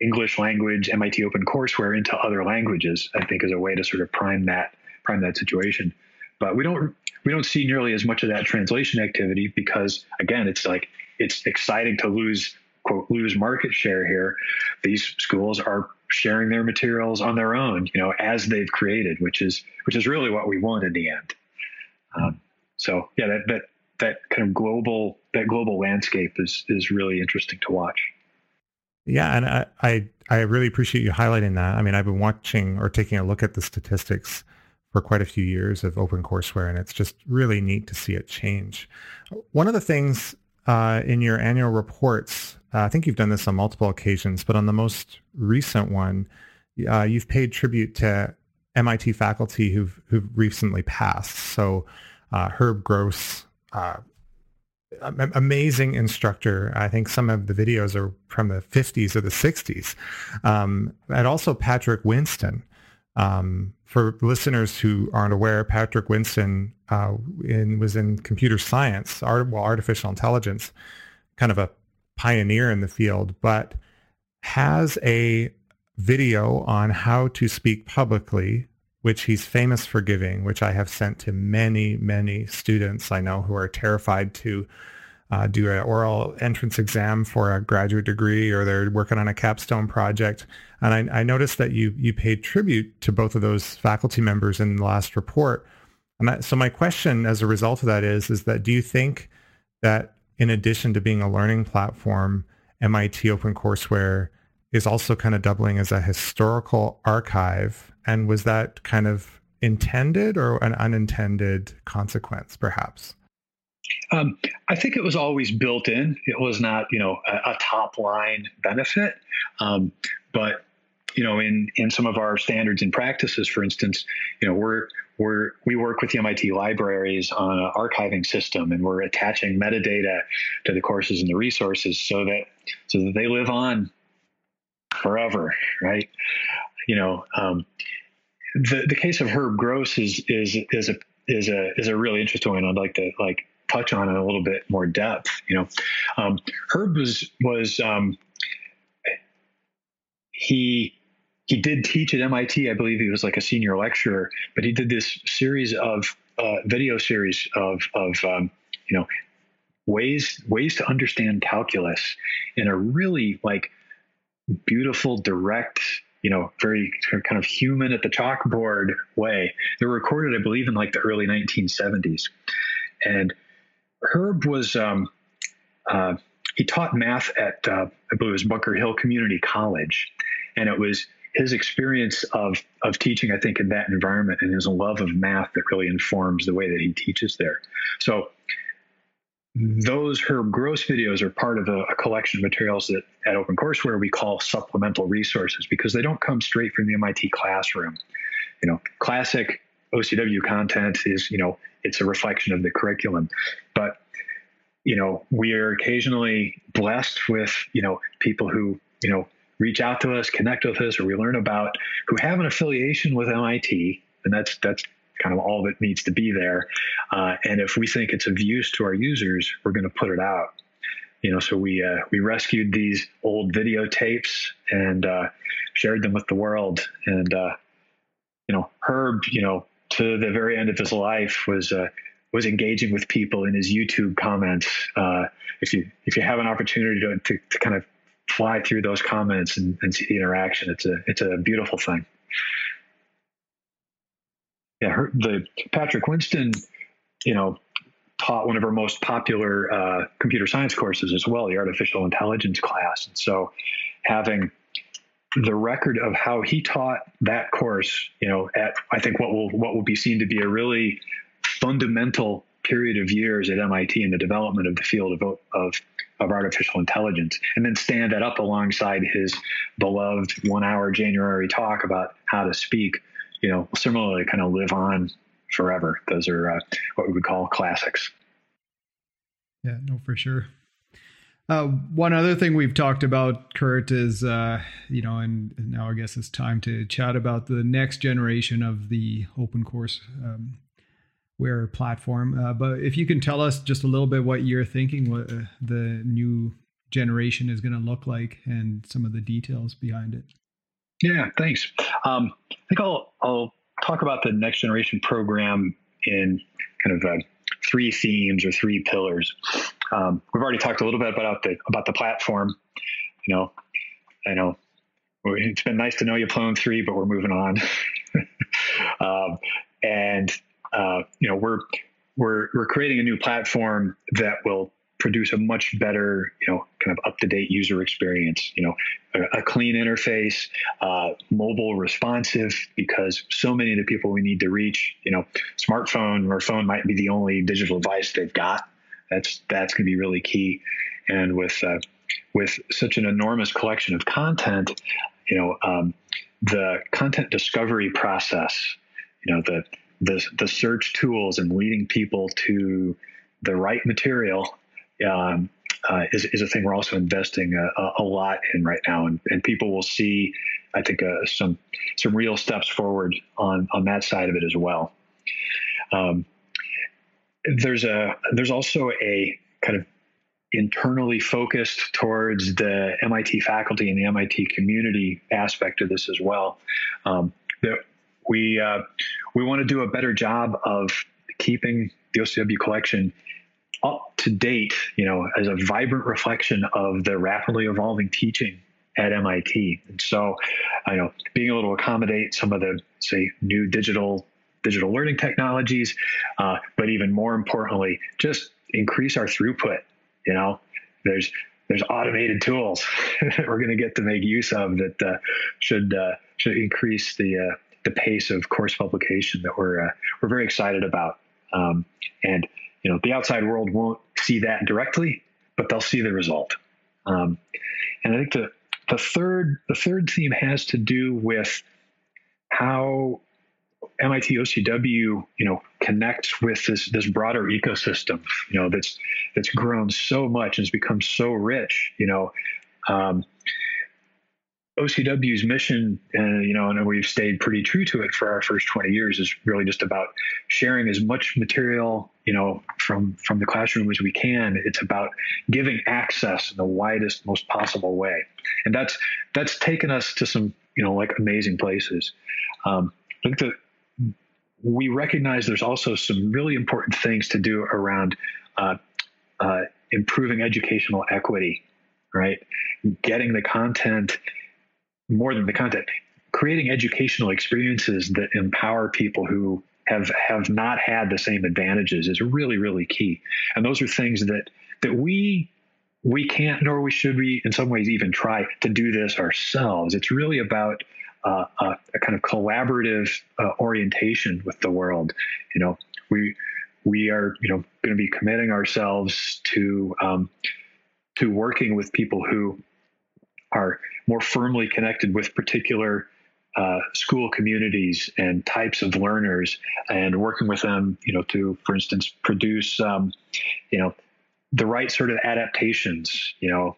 English language MIT Open Courseware into other languages. I think is a way to sort of prime that prime that situation. But we don't we don't see nearly as much of that translation activity because again, it's like it's exciting to lose quote lose market share here. These schools are sharing their materials on their own, you know, as they've created, which is which is really what we want in the end. Um, so yeah, that that that kind of global that global landscape is is really interesting to watch. Yeah, and I, I, I really appreciate you highlighting that. I mean, I've been watching or taking a look at the statistics for quite a few years of OpenCourseware, and it's just really neat to see it change. One of the things uh, in your annual reports, uh, I think you've done this on multiple occasions, but on the most recent one, uh, you've paid tribute to MIT faculty who've who've recently passed. So uh, Herb Gross, uh, amazing instructor. I think some of the videos are from the 50s or the 60s. Um, and also Patrick Winston. Um, for listeners who aren't aware, Patrick Winston uh, in, was in computer science, art, well, artificial intelligence, kind of a pioneer in the field, but has a video on how to speak publicly, which he's famous for giving, which I have sent to many, many students I know who are terrified to uh, do an oral entrance exam for a graduate degree or they're working on a capstone project. And I, I noticed that you you paid tribute to both of those faculty members in the last report. And that, so my question as a result of that is, is that do you think that in addition to being a learning platform, MIT OpenCourseware is also kind of doubling as a historical archive? And was that kind of intended or an unintended consequence, perhaps? Um, I think it was always built in. It was not, you know, a, a top line benefit, um, but you know, in in some of our standards and practices, for instance, you know, we're we're we work with the MIT libraries on an archiving system, and we're attaching metadata to the courses and the resources so that so that they live on forever, right? You know, um, the the case of Herb Gross is is is a is a is a really interesting one. I'd like to like touch on in a little bit more depth. You know, um, Herb was was um, he he did teach at MIT. I believe he was like a senior lecturer, but he did this series of uh, video series of of um, you know ways ways to understand calculus in a really like beautiful, direct, you know, very kind of human at the chalkboard way. They were recorded, I believe, in like the early 1970s, and Herb was um, uh, he taught math at uh, I believe it was Bunker Hill Community College, and it was his experience of of teaching, I think, in that environment and his love of math that really informs the way that he teaches there. So those Herb Gross videos are part of a, a, collection of materials that at OpenCourseWare we call supplemental resources because they don't come straight from the MIT classroom. You know, classic OCW content is, you know, it's a reflection of the curriculum. But, you know, we are occasionally blessed with, you know, people who, you know, reach out to us, connect with us, or we learn about who have an affiliation with MIT. And that's that's kind of all that needs to be there. Uh, and if we think it's of use to our users, we're going to put it out. You know, so we uh, we rescued these old videotapes and uh, shared them with the world. And uh, you know, Herb, you know, to the very end of his life was uh, was engaging with people in his YouTube comments. Uh, if you if you have an opportunity to, to, to kind of fly through those comments and, and, see the interaction, it's a it's a beautiful thing. Yeah, her, the Patrick Winston, you know, taught one of our most popular uh, computer science courses as well, the artificial intelligence class, and so having the record of how he taught that course, you know, at I think what will what will be seen to be a really fundamental period of years at MIT in the development of the field of, of, of artificial intelligence, and then stand that up alongside his beloved one-hour January talk about how to speak, you know, similarly kind of live on forever. Those are uh, what we would call classics. Yeah, no, for sure. Uh, one other thing we've talked about, Curt, is uh, you know, and now I guess it's time to chat about the next generation of the open course um, ware platform. Uh, but if you can tell us just a little bit what you're thinking, what uh, the new generation is going to look like, and some of the details behind it. Yeah, thanks. Um, I think I'll I'll talk about the next generation program in kind of uh, three themes or three pillars. Um, we've already talked a little bit about the about the platform. You know, I know it's been nice to know you, Plone Three, but we're moving on. um, and uh, you know, we're we're we're creating a new platform that will produce a much better, you know, kind of up to date user experience. You know, a, a clean interface, uh, mobile responsive, because so many of the people we need to reach, you know, smartphone or phone might be the only digital device they've got that's that's going to be really key. And with uh, with such an enormous collection of content, you know, um, the content discovery process, you know, the the the search tools and leading people to the right material um, uh, is, is a thing we're also investing a, a, lot in right now, and, and people will see, I think, uh, some some real steps forward on on that side of it as well. Um, there's a there's also a kind of internally focused towards the MIT faculty and the MIT community aspect of this as well. Um, that we uh, we want to do a better job of keeping the OCW collection up to date, you know, as a vibrant reflection of the rapidly evolving teaching at MIT. And so, I know being able to accommodate some of the say new digital digital learning technologies, uh, but even more importantly, just increase our throughput. You know, there's there's automated tools that we're going to get to make use of that uh, should uh, should increase the uh, the pace of course publication that we're uh, we're very excited about. Um, and you know, the outside world won't see that directly, but they'll see the result. Um, and I think the the third the third theme has to do with how MIT OCW, you know, connects with this this broader ecosystem, you know, that's that's grown so much and has become so rich. You know, um, OCW's mission, uh, you know, and we've stayed pretty true to it for our first 20 years, is really just about sharing as much material, you know, from from the classroom as we can. It's about giving access in the widest, most possible way, and that's that's taken us to some, you know, like amazing places. Um, I think that we recognize there's also some really important things to do around uh, uh, improving educational equity, right? Getting the content more than the content, creating educational experiences that empower people who have have not had the same advantages is really really key. And those are things that that we we can't nor we should we in some ways even try to do this ourselves. It's really about uh, a, a, kind of collaborative uh, orientation with the world. You know, we we are you know going to be committing ourselves to um, to working with people who are more firmly connected with particular uh, school communities and types of learners and working with them, you know, to, for instance, produce, um, you know, the right sort of adaptations, you know,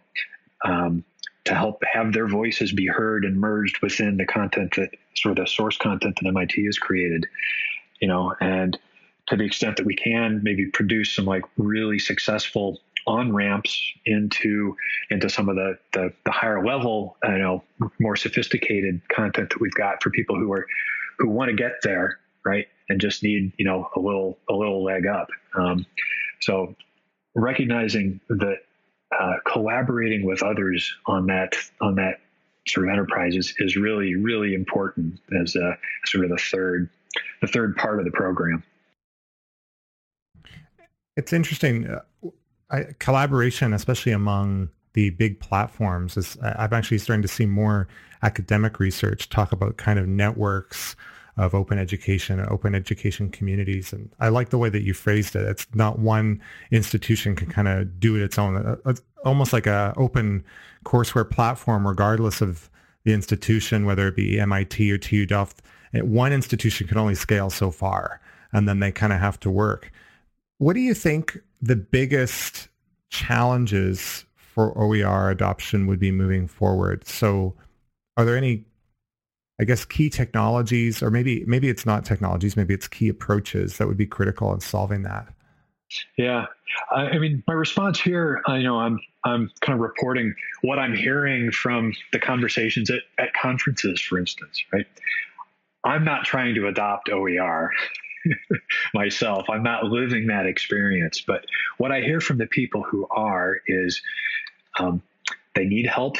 um, to help have their voices be heard and merged within the content that sort of the source content that MIT has created, you know, and to the extent that we can maybe produce some like really successful on ramps into into some of the, the, the higher level, you know, more sophisticated content that we've got for people who are who want to get there, right, and just need you know a little a little leg up. Um, so recognizing that uh, collaborating with others on that on that sort of enterprise is, is really really important as a sort of the third the third part of the program. It's interesting. I, collaboration, especially among the big platforms, is I'm actually starting to see more academic research talk about kind of networks of open education and open education communities. And I like the way that you phrased it. It's not one institution can kind of do it its own. Uh, it's almost like a open courseware platform, regardless of the institution, whether it be MIT or TU Delft. One institution can only scale so far, and then they kind of have to work. What do you think the biggest challenges for OER adoption would be moving forward? So are there any, I guess, key technologies, or maybe maybe it's not technologies, maybe it's key approaches that would be critical in solving that? Yeah, I, I mean, my response here, I know I'm I'm kind of reporting what I'm hearing from the conversations at, at conferences, for instance, right? I'm not trying to adopt OER. myself. I'm not living that experience. But what I hear from the people who are is um, they need help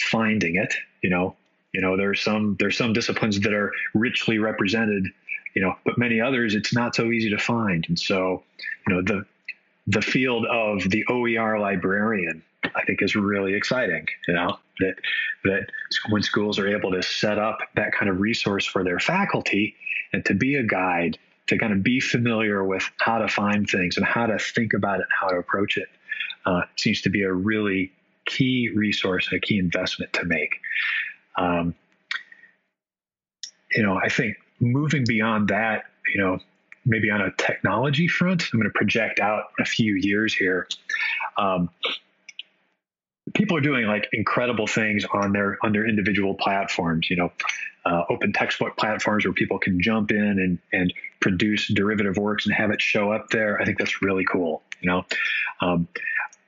finding it. You know, you know, there's some there's some disciplines that are richly represented. You know, but many others it's not so easy to find. And so, you know, the the field of the OER librarian, I think, is really exciting. You know, that that when schools are able to set up that kind of resource for their faculty and to be a guide, to kind of be familiar with how to find things and how to think about it, and how to approach it, uh, seems to be a really key resource a key investment to make. Um, you know, I think moving beyond that, you know, maybe on a technology front, I'm going to project out a few years here. Um, people are doing like incredible things on their on their individual platforms. You know, uh, open textbook platforms where people can jump in and and produce derivative works and have it show up there. I think that's really cool. You know, um,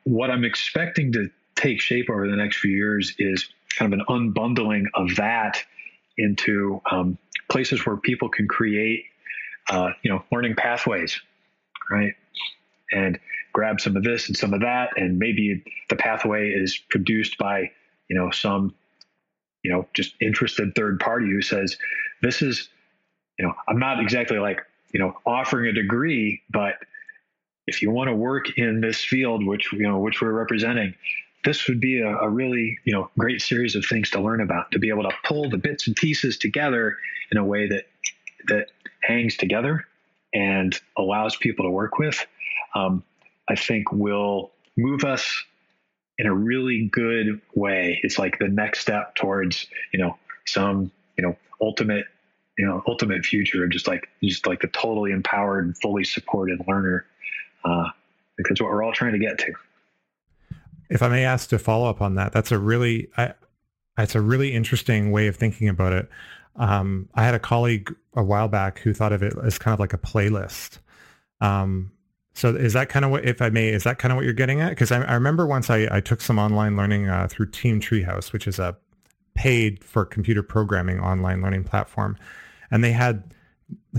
what I'm expecting to take shape over the next few years is kind of an unbundling of that into um, places where people can create, uh, you know, learning pathways, right? And grab some of this and some of that, and maybe the pathway is produced by, you know, some, you know, just interested third party who says, this is, you know, I'm not exactly like, you know, offering a degree, but if you want to work in this field, which you know, which we're representing, this would be a, a, really you know great series of things to learn about to be able to pull the bits and pieces together in a way that that hangs together and allows people to work with. Um, I think will move us in a really good way. It's like the next step towards, you know, some, you know, ultimate, you know, ultimate future of just like, just like the totally empowered fully supported learner. Uh, what we're all trying to get to. If I may ask to follow up on that, that's a really, I, it's a really interesting way of thinking about it. Um, I had a colleague a while back who thought of it as kind of like a playlist. Um, so is that kind of what, if I may, is that kind of what you're getting at? Because I, I, remember once I, I, took some online learning uh, through Team Treehouse, which is a paid for computer programming online learning platform, and they had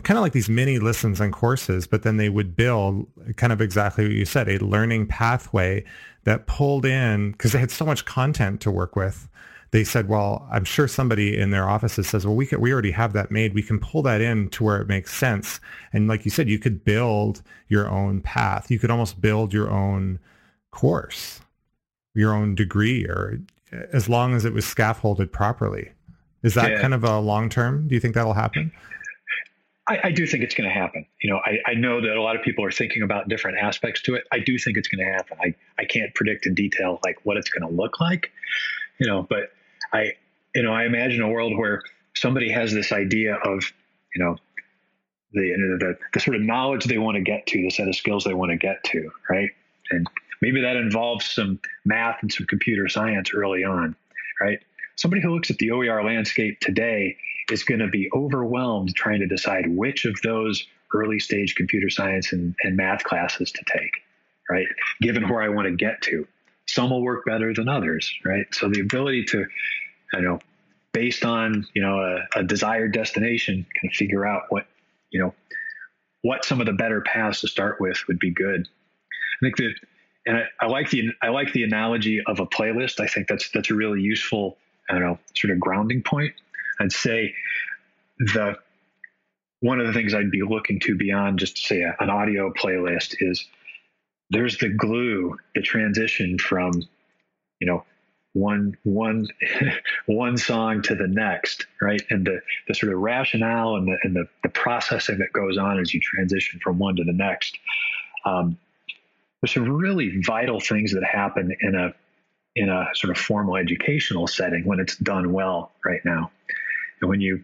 kind of like these mini lessons and courses, but then they would build kind of exactly what you said, a learning pathway that pulled in because they had so much content to work with they said, well, I'm sure somebody in their offices says, well, we could, we already have that made. We can pull that in to where it makes sense. And like you said, you could build your own path. You could almost build your own course, your own degree, or eh, as long as it was scaffolded properly. Is that yeah. kind of a long term? Do you think that'll happen? I, I, do think it's going to happen. You know, I, I, know that a lot of people are thinking about different aspects to it. I do think it's going to happen. I, I can't predict in detail like what it's going to look like, you know, but I, you know, I imagine a world where somebody has this idea of, you know, the, the, the sort of knowledge they want to get to, the set of skills they want to get to, right? And maybe that involves some math and some computer science early on, right? Somebody who looks at the OER landscape today is going to be overwhelmed trying to decide which of those early stage computer science and, and math classes to take, right? Given where I want to get to. Some will work better than others, right? So the ability to, you know, based on you know a, a desired destination, kind of figure out what you know what some of the better paths to start with would be good. I think that, and I, I, like the I like the analogy of a playlist. I think that's that's a really useful, I don't know, sort of grounding point. I'd say the one of the things I'd be looking to beyond just say a, an audio playlist is there's the glue, the transition from, you know, one one one song to the next, right? And the the sort of rationale and the and the, the processing that goes on as you transition from one to the next. Um, there's some really vital things that happen in a in a sort of formal educational setting when it's done well right now. And when you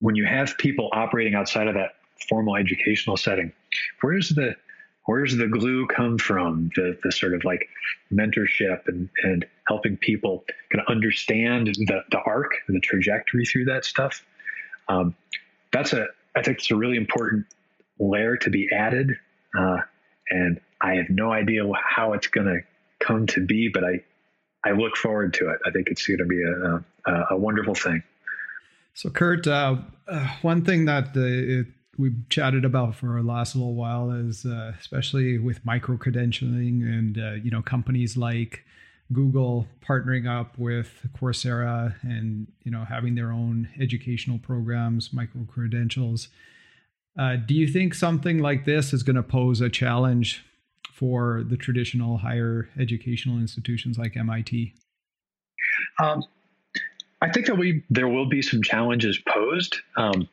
when you have people operating outside of that formal educational setting, where's the where's the glue come from? The, the sort of like mentorship and, and helping people kind of understand the, the arc and the trajectory through that stuff. Um, that's a, I think it's a really important layer to be added. Uh, and I have no idea how it's going to come to be, but I, I look forward to it. I think it's going to be a, a, a wonderful thing. So, Curt, uh, uh, one thing that uh, we've chatted about for the last little while is uh, especially with micro credentialing and uh, you know companies like Google partnering up with Coursera and you know having their own educational programs, micro credentials. Uh, do you think something like this is going to pose a challenge for the traditional higher educational institutions like MIT? Um, I think that we there will be some challenges posed. Um,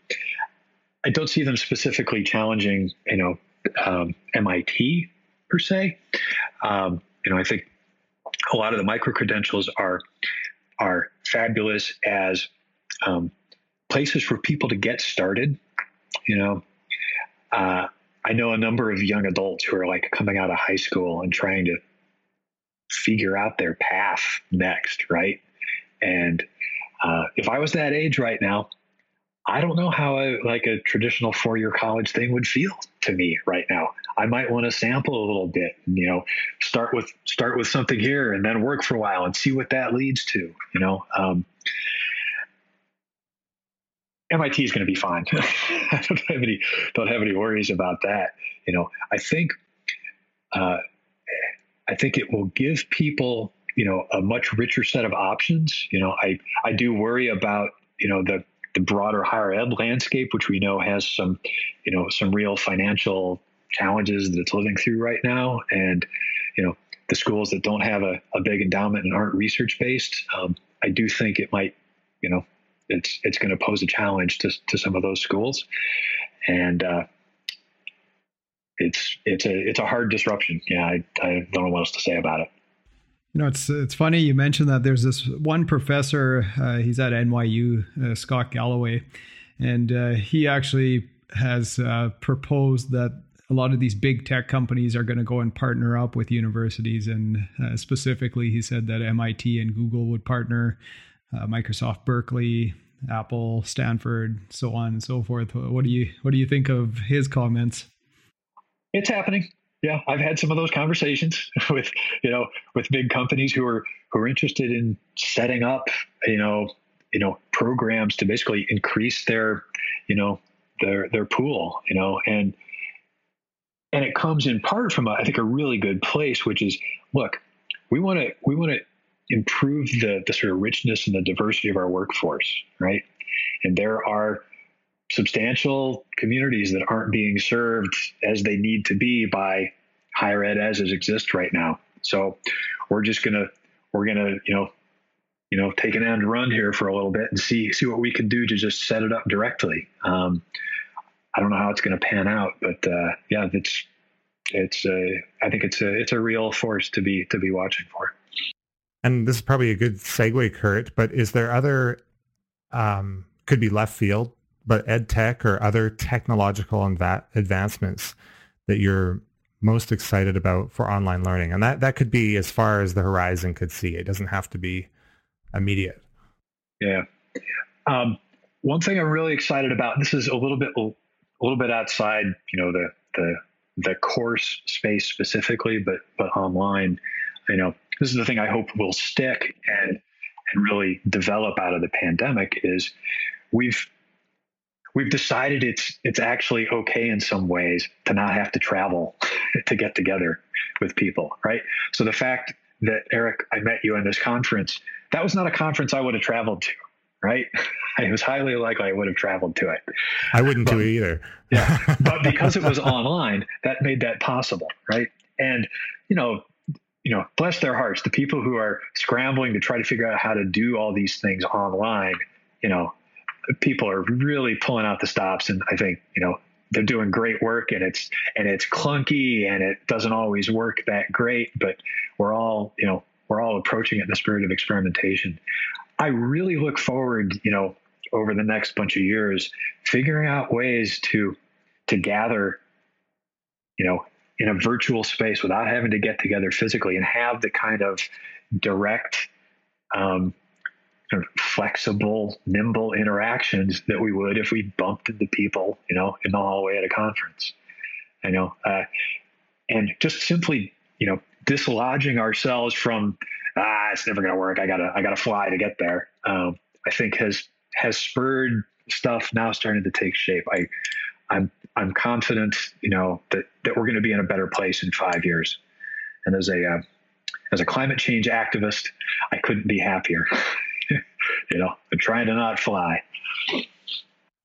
I don't see them specifically challenging, you know, um, MIT per se. Um, you know, I think a lot of the micro credentials are are fabulous as um, places for people to get started. You know, uh, I know a number of young adults who are like coming out of high school and trying to figure out their path next, right? And uh, if I was that age right now, I don't know how a, like a traditional four year college thing would feel to me right now. I might want to sample a little bit, you know, start with start with something here and then work for a while and see what that leads to. You know, um, MIT is going to be fine. I don't have any don't have any worries about that. You know, I think uh, I think it will give people you know a much richer set of options. You know, I I do worry about you know the the broader higher ed landscape, which we know has some, you know, some real financial challenges that it's living through right now, and you know, the schools that don't have a, a big endowment and aren't research based, um, I do think it might, you know, it's it's going to pose a challenge to to some of those schools, and uh, it's it's a it's a hard disruption. Yeah, I, I don't know what else to say about it. You know, it's it's funny you mentioned that. There's this one professor. Uh, he's at NYU, uh, Scott Galloway, and uh, he actually has uh, proposed that a lot of these big tech companies are going to go and partner up with universities. And uh, specifically, he said that MIT and Google would partner, uh, Microsoft Berkeley, Apple, Stanford, so on and so forth. What do you what do you think of his comments? It's happening. Yeah, I've had some of those conversations with you know with big companies who are who are interested in setting up you know you know programs to basically increase their you know their their pool you know and and it comes in part from a, I think a really good place, which is look, we want to we want to improve the the sort of richness and the diversity of our workforce, right? And there are substantial communities that aren't being served as they need to be by higher ed as it exists right now. So we're just gonna we're gonna you know you know take an end run here for a little bit and see see what we can do to just set it up directly. Um, I don't know how it's going to pan out, but uh, yeah, it's it's a, I think it's a it's a real force to be to be watching for. And this is probably a good segue, Curt. But is there other um, could be left field, but ed tech or other technological advancements that you're most excited about for online learning? And that that could be as far as the horizon could see. It doesn't have to be immediate. Yeah. Um, one thing I'm really excited about. This is a little bit a little bit outside, you know, the the the course space specifically, but but online, you know, this is the thing I hope will stick and and really develop out of the pandemic is we've we've decided it's it's actually okay in some ways to not have to travel to get together with people, right? So the fact that Eric, I met you in this conference, that was not a conference I would have traveled to right? It was highly likely I would have traveled to it. I wouldn't but, do it either. yeah. But because it was online, that made that possible, right? And, you know, you know, bless their hearts, the people who are scrambling to try to figure out how to do all these things online, you know, people are really pulling out the stops. And I think, you know, they're doing great work and it's and it's clunky and it doesn't always work that great, but we're all, you know, we're all approaching it in the spirit of experimentation. I really look forward, you know, over the next bunch of years, figuring out ways to to gather, you know, in a virtual space without having to get together physically and have the kind of direct, um, kind of flexible, nimble interactions that we would if we bumped into people, you know, in the hallway at a conference. I know, uh, and just simply, you know, dislodging ourselves from ah, it's never going to work. I gotta, I gotta fly to get there. Um, I think has has spurred stuff now starting to take shape. I, I'm, I'm confident, you know, that that we're going to be in a better place in five years. And as a, uh, as a climate change activist, I couldn't be happier. You know, trying to not fly.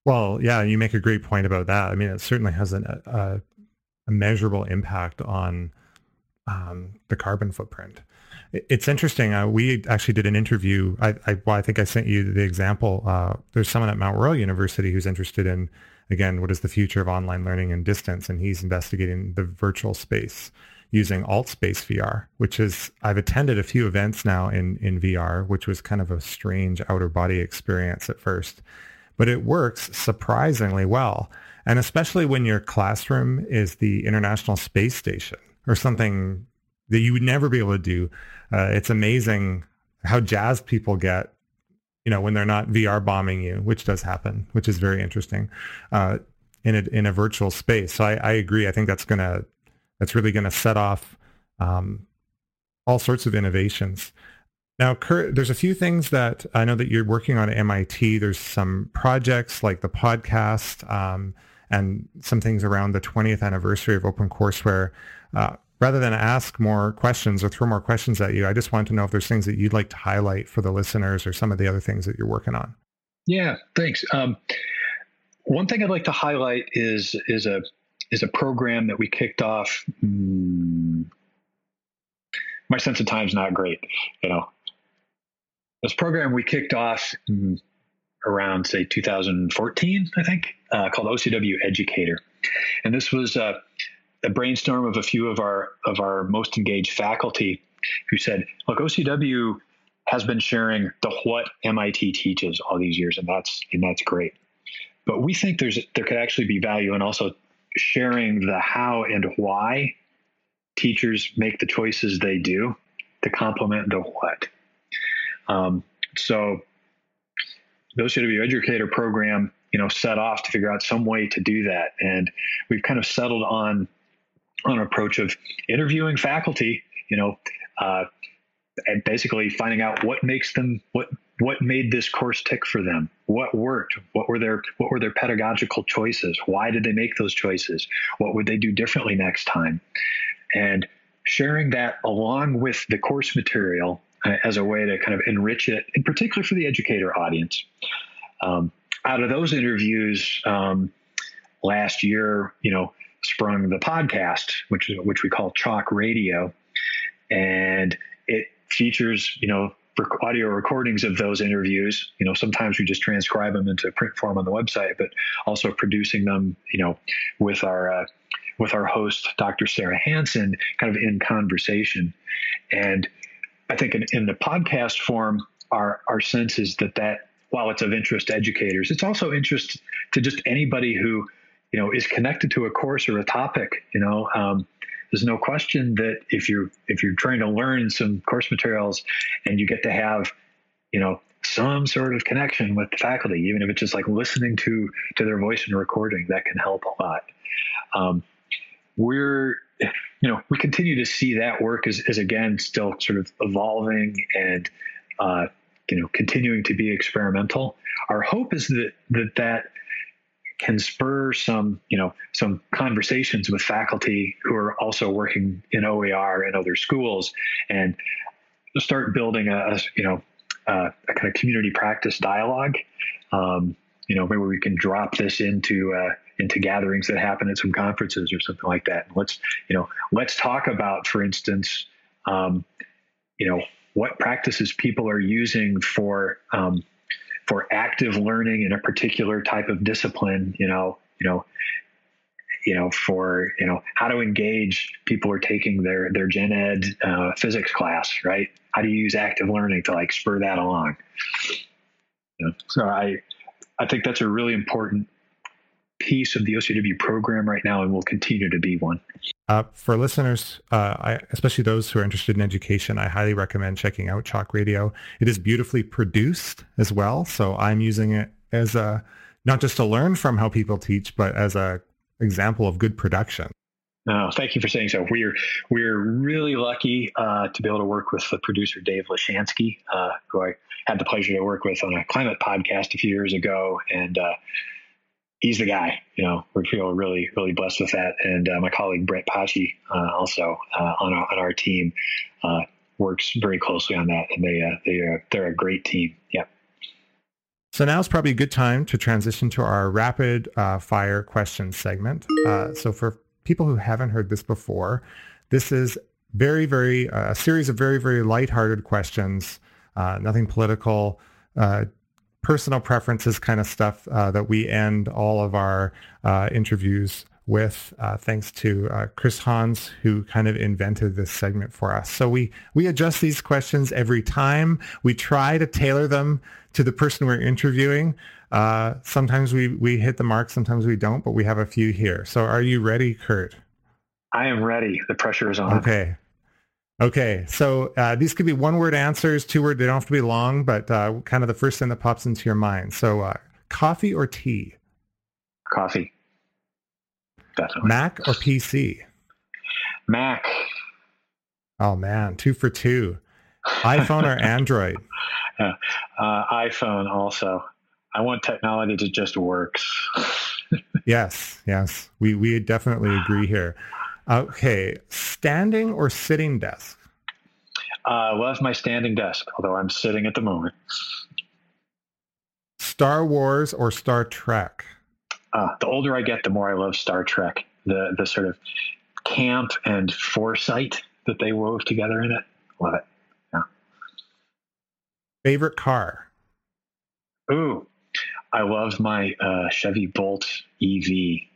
Well, yeah, you make a great point about that. I mean, it certainly has an, a, a measurable impact on um, the carbon footprint. It's interesting. Uh, we actually did an interview. I, I, well, I think I sent you the example. Uh, there's someone at Mount Royal University who's interested in, again, what is the future of online learning and distance, and he's investigating the virtual space using AltSpace VR, which is I've attended a few events now in in VR, which was kind of a strange outer body experience at first, but it works surprisingly well, and especially when your classroom is the International Space Station or something that you would never be able to do. Uh, it's amazing how jazzed people get, you know, when they're not VR bombing you, which does happen, which is very interesting uh, in a in a virtual space. So I, I agree. I think that's gonna that's really gonna set off um, all sorts of innovations. Now, Curt, there's a few things that I know that you're working on at MIT. There's some projects like the podcast um, and some things around the 20th anniversary of OpenCourseware. Uh, rather than ask more questions or throw more questions at you, I just wanted to know if there's things that you'd like to highlight for the listeners or some of the other things that you're working on. Yeah, thanks. Um, one thing I'd like to highlight is is a is a program that we kicked off. Hmm, my sense of time's not great, you know. This program we kicked off hmm, around say 2014, I think, uh, called OCW Educator, and this was uh, a brainstorm of a few of our of our most engaged faculty who said, "Look, OCW has been sharing the what MIT teaches all these years, and that's and that's great. But we think there's there could actually be value in also sharing the how and why teachers make the choices they do to complement the what. Um, so the OCW Educator program, you know, set off to figure out some way to do that, and we've kind of settled on on an approach of interviewing faculty, you know, uh, and basically finding out what makes them what what made this course tick for them? What worked? What were their what were their pedagogical choices? Why did they make those choices? What would they do differently next time? And sharing that along with the course material uh, as a way to kind of enrich it in particular for the educator audience. Um, out of those interviews um, last year you know sprung the podcast which which we call chalk radio. And it features, you know, audio recordings of those interviews. You know, sometimes we just transcribe them into print form on the website, but also producing them, you know, with our uh, with our host, Dr. Sarah Hansen, kind of in conversation. And I think in, in the podcast form, our our sense is that that while it's of interest to educators, it's also interest to just anybody who you know is connected to a course or a topic. You know. Um, there's no question that if you're if you're trying to learn some course materials and you get to have you know some sort of connection with the faculty even if it's just like listening to to their voice and recording that can help a lot. Um, we're you know we continue to see that work as, as again still sort of evolving and uh, you know continuing to be experimental. Our hope is that that that can spur some, you know, some conversations with faculty who are also working in OER and other schools, and start building a, you know, a, a, kind of community practice dialogue. Um, you know, maybe we can drop this into uh, into gatherings that happen at some conferences or something like that. And let's, you know, let's talk about, for instance, um, you know, what practices people are using for um, for active learning in a particular type of discipline, you know, you know, you know, for you know how to engage people who are taking their their gen ed uh, physics class, right? How do you use active learning to like spur that along? You know, so I I think that's a really important piece of the OCW program right now, and will continue to be one. Uh, for listeners, uh, I, especially those who are interested in education, I highly recommend checking out Chalk Radio. It is beautifully produced as well, so I'm using it as a not just to learn from how people teach, but as a example of good production. No, thank you for saying so. We're we're really lucky uh, to be able to work with the producer Dave Lishansky, uh, who I had the pleasure to work with on a climate podcast a few years ago, and uh, he's the guy. You know, we feel really, really blessed with that. And uh, my colleague Brett Paci, uh, also uh, on our on our team, uh, works very closely on that, and they uh, they are they're a great team. Yep. So now is probably a good time to transition to our rapid uh, fire question segment. so for people who haven't heard this before, this is very, very a series of very, very lighthearted questions. nothing political personal preferences kind of stuff uh, that we end all of our uh, interviews with, uh, thanks to uh, Chris Hoang, who kind of invented this segment for us. So we we adjust these questions every time. We try to tailor them to the person we're interviewing. Uh, sometimes we we hit the mark, sometimes we don't, but we have a few here. So are you ready, Curt? I am ready. The pressure is on. Okay. Okay, so uh, these could be one-word answers, two-word. They don't have to be long, but uh, kind of the first thing that pops into your mind. So, uh, coffee or tea? Coffee. Definitely. Mac or PC? Mac. Oh man, two for two. iPhone or Android? Uh, iPhone also. I want technology to just work. yes, yes, we we definitely agree here. Okay, standing or sitting desk? Uh, well, that's my standing desk, although I'm sitting at the moment. Star Wars or Star Trek? Uh, the older I get, the more I love Star Trek. The the sort of camp and foresight that they wove together in it. Love it. Yeah. Favorite car? Ooh, I love my uh, Chevy Bolt EV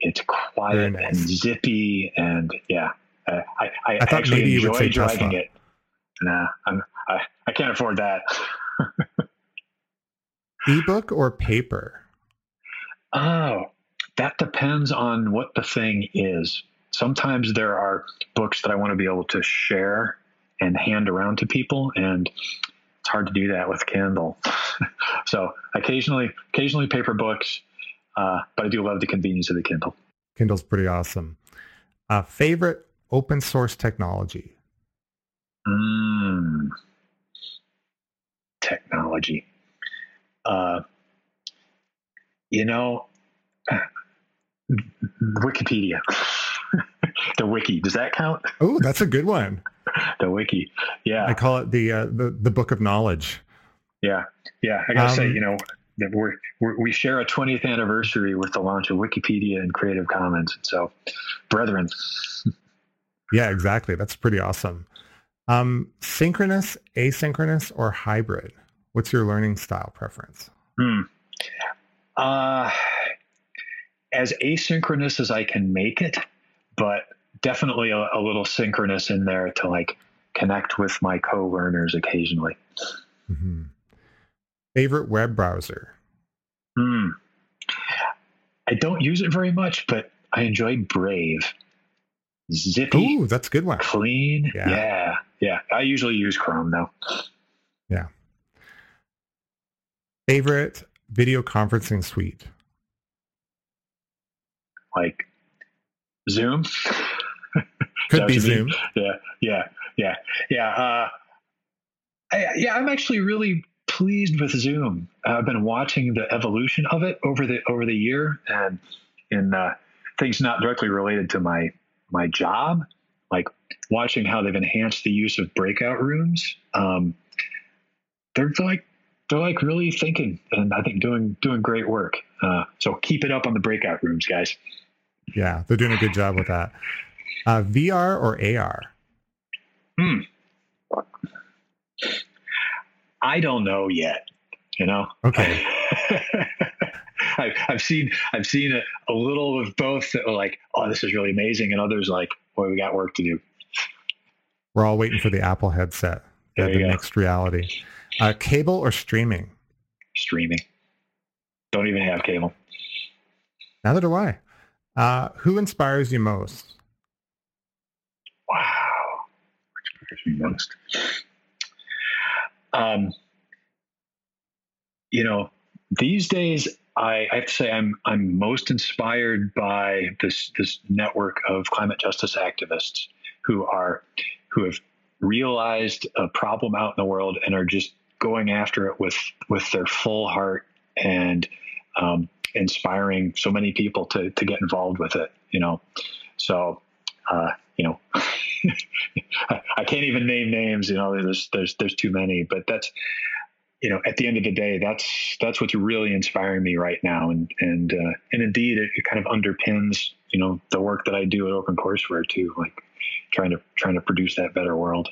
it's quiet nice. and zippy, and yeah, uh, I, I, I thought actually maybe you would enjoy say driving Tesla. it. Nah, I'm, I I can't afford that. Ebook or paper? Oh, that depends on what the thing is. Sometimes there are books that I want to be able to share and hand around to people, and it's hard to do that with Kindle. so occasionally, occasionally paper books, uh, but I do love the convenience of the Kindle. Kindle's pretty awesome. Uh, favorite open source technology? Mm. Technology. Uh, you know, Wikipedia. the wiki. Does that count? Oh, that's a good one. The wiki. Yeah. I call it the uh, the the book of knowledge. Yeah. Yeah. I got to say, Um, you know, we're, we're, we share a 20th anniversary with the launch of Wikipedia and Creative Commons. So, brethren, Yeah, exactly. That's pretty awesome. Um, synchronous, asynchronous, or hybrid? What's your learning style preference? Hmm. Uh, as asynchronous as I can make it, but definitely a, a little synchronous in there to like connect with my co-learners occasionally. hmm Favorite web browser? Hmm. I don't use it very much, but I enjoy Brave. Zippy, Oh, that's a good one. clean. Yeah. Yeah. yeah. I usually use Chrome though. Yeah. Favorite video conferencing suite? Like Zoom. Could be Zoom. yeah, yeah, yeah, yeah. Uh, I, yeah, I'm actually really pleased with Zoom. I've been watching the evolution of it over the over the year, and in uh, things not directly related to my my job, like watching how they've enhanced the use of breakout rooms. Um, they're like they're like really thinking, and I think doing doing great work. Uh, so keep it up on the breakout rooms, guys. Yeah, they're doing a good job with that. Uh, VR or AR? Hmm. I don't know yet. You know. Okay. I've, I've seen I've seen a, a little of both that are like, oh, this is really amazing, and others like, boy, we got work to do. We're all waiting for the Apple headset. The mixed reality. Uh, cable or streaming? Streaming. Don't even have cable. Neither do I. Uh, who inspires you most? Wow. Which inspires me most? Um, you know, these days I, I have to say I'm I'm most inspired by this this network of climate justice activists who are who have realized a problem out in the world and are just going after it with with their full heart and um, inspiring so many people to to get involved with it. You know, so uh, you know. I, I can't even name names. You know, there's there's there's too many. But that's you know, at the end of the day, that's that's what's really inspiring me right now, and and uh, and indeed, it, it kind of underpins you know the work that I do at OpenCourseWare too, like trying to trying to produce that better world.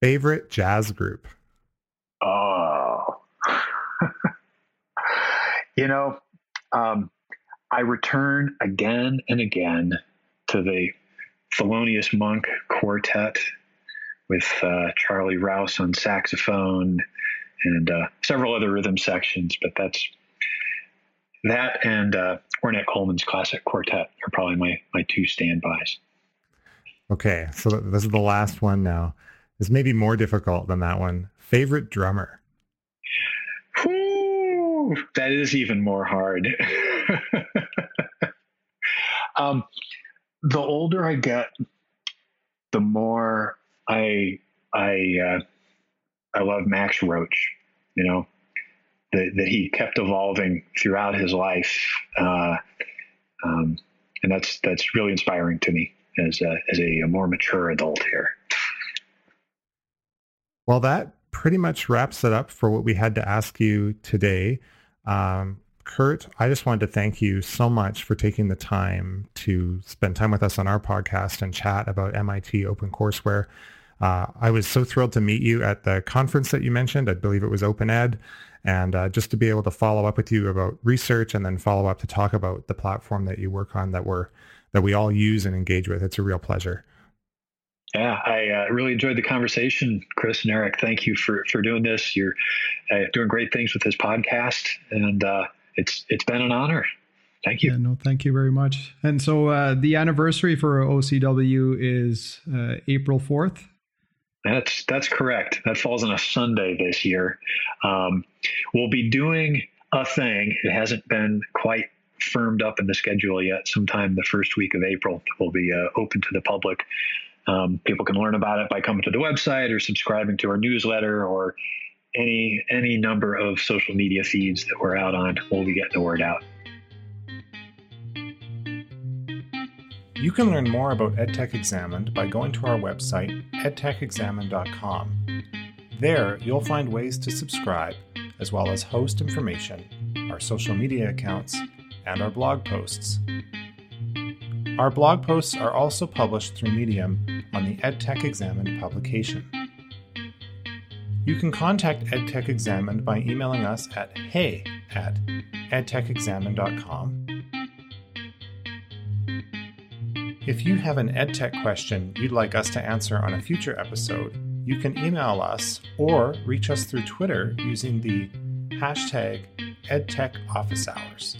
Favorite jazz group? Oh, you know, um, I return again and again to the Thelonious Monk Quartet with uh, Charlie Rouse on saxophone and uh, several other rhythm sections, but that's that and uh, Ornette Coleman's classic quartet are probably my my two standbys. Okay, so this is the last one now. This may be more difficult than that one. Favorite drummer? Whew, that is even more hard. um, the older I get, the more I I uh, I love Max Roach. You know that that he kept evolving throughout his life, uh, um, and that's that's really inspiring to me as a, as a more mature adult here. Well, that pretty much wraps it up for what we had to ask you today. Um, Curt, I just wanted to thank you so much for taking the time to spend time with us on our podcast and chat about MIT OpenCourseWare. Uh, I was so thrilled to meet you at the conference that you mentioned. I believe it was Open Ed. and uh, just to be able to follow up with you about research and then follow up to talk about the platform that you work on that we're that we all use and engage with. It's a real pleasure. Yeah, I uh, really enjoyed the conversation, Chris and Eric. Thank you for for doing this. You're uh, doing great things with this podcast, and uh, it's it's been an honor. Thank you. Yeah, no, thank you very much. And so uh, the anniversary for OCW is uh, April fourth. That's that's correct. That falls on a Sunday this year. Um, we'll be doing a thing. It hasn't been quite firmed up in the schedule yet. Sometime the first week of April will be uh, open to the public. Um, people can learn about it by coming to the website or subscribing to our newsletter or any any number of social media feeds that we're out on. We'll be getting the word out. You can learn more about EdTech Examined by going to our website, edtechexamined.com. There, you'll find ways to subscribe, as well as host information, our social media accounts, and our blog posts. Our blog posts are also published through Medium on the EdTech Examined publication. You can contact EdTech Examined by emailing us at hey at edtechexamined.com. If you have an EdTech question you'd like us to answer on a future episode, you can email us or reach us through Twitter using the hashtag EdTechOfficeHours.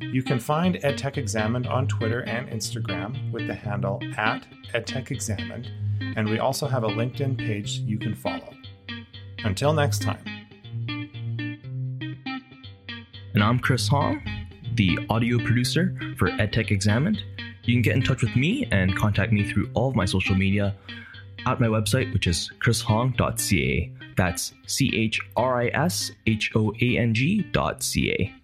You can find EdTech Examined on Twitter and Instagram with the handle at EdTech Examined, and we also have a LinkedIn page you can follow. Until next time. And I'm Chris Hoang, the audio producer for EdTech Examined. You can get in touch with me and contact me through all of my social media at my website, which is chrishong.ca. That's C H R I S H O A N G dot C A.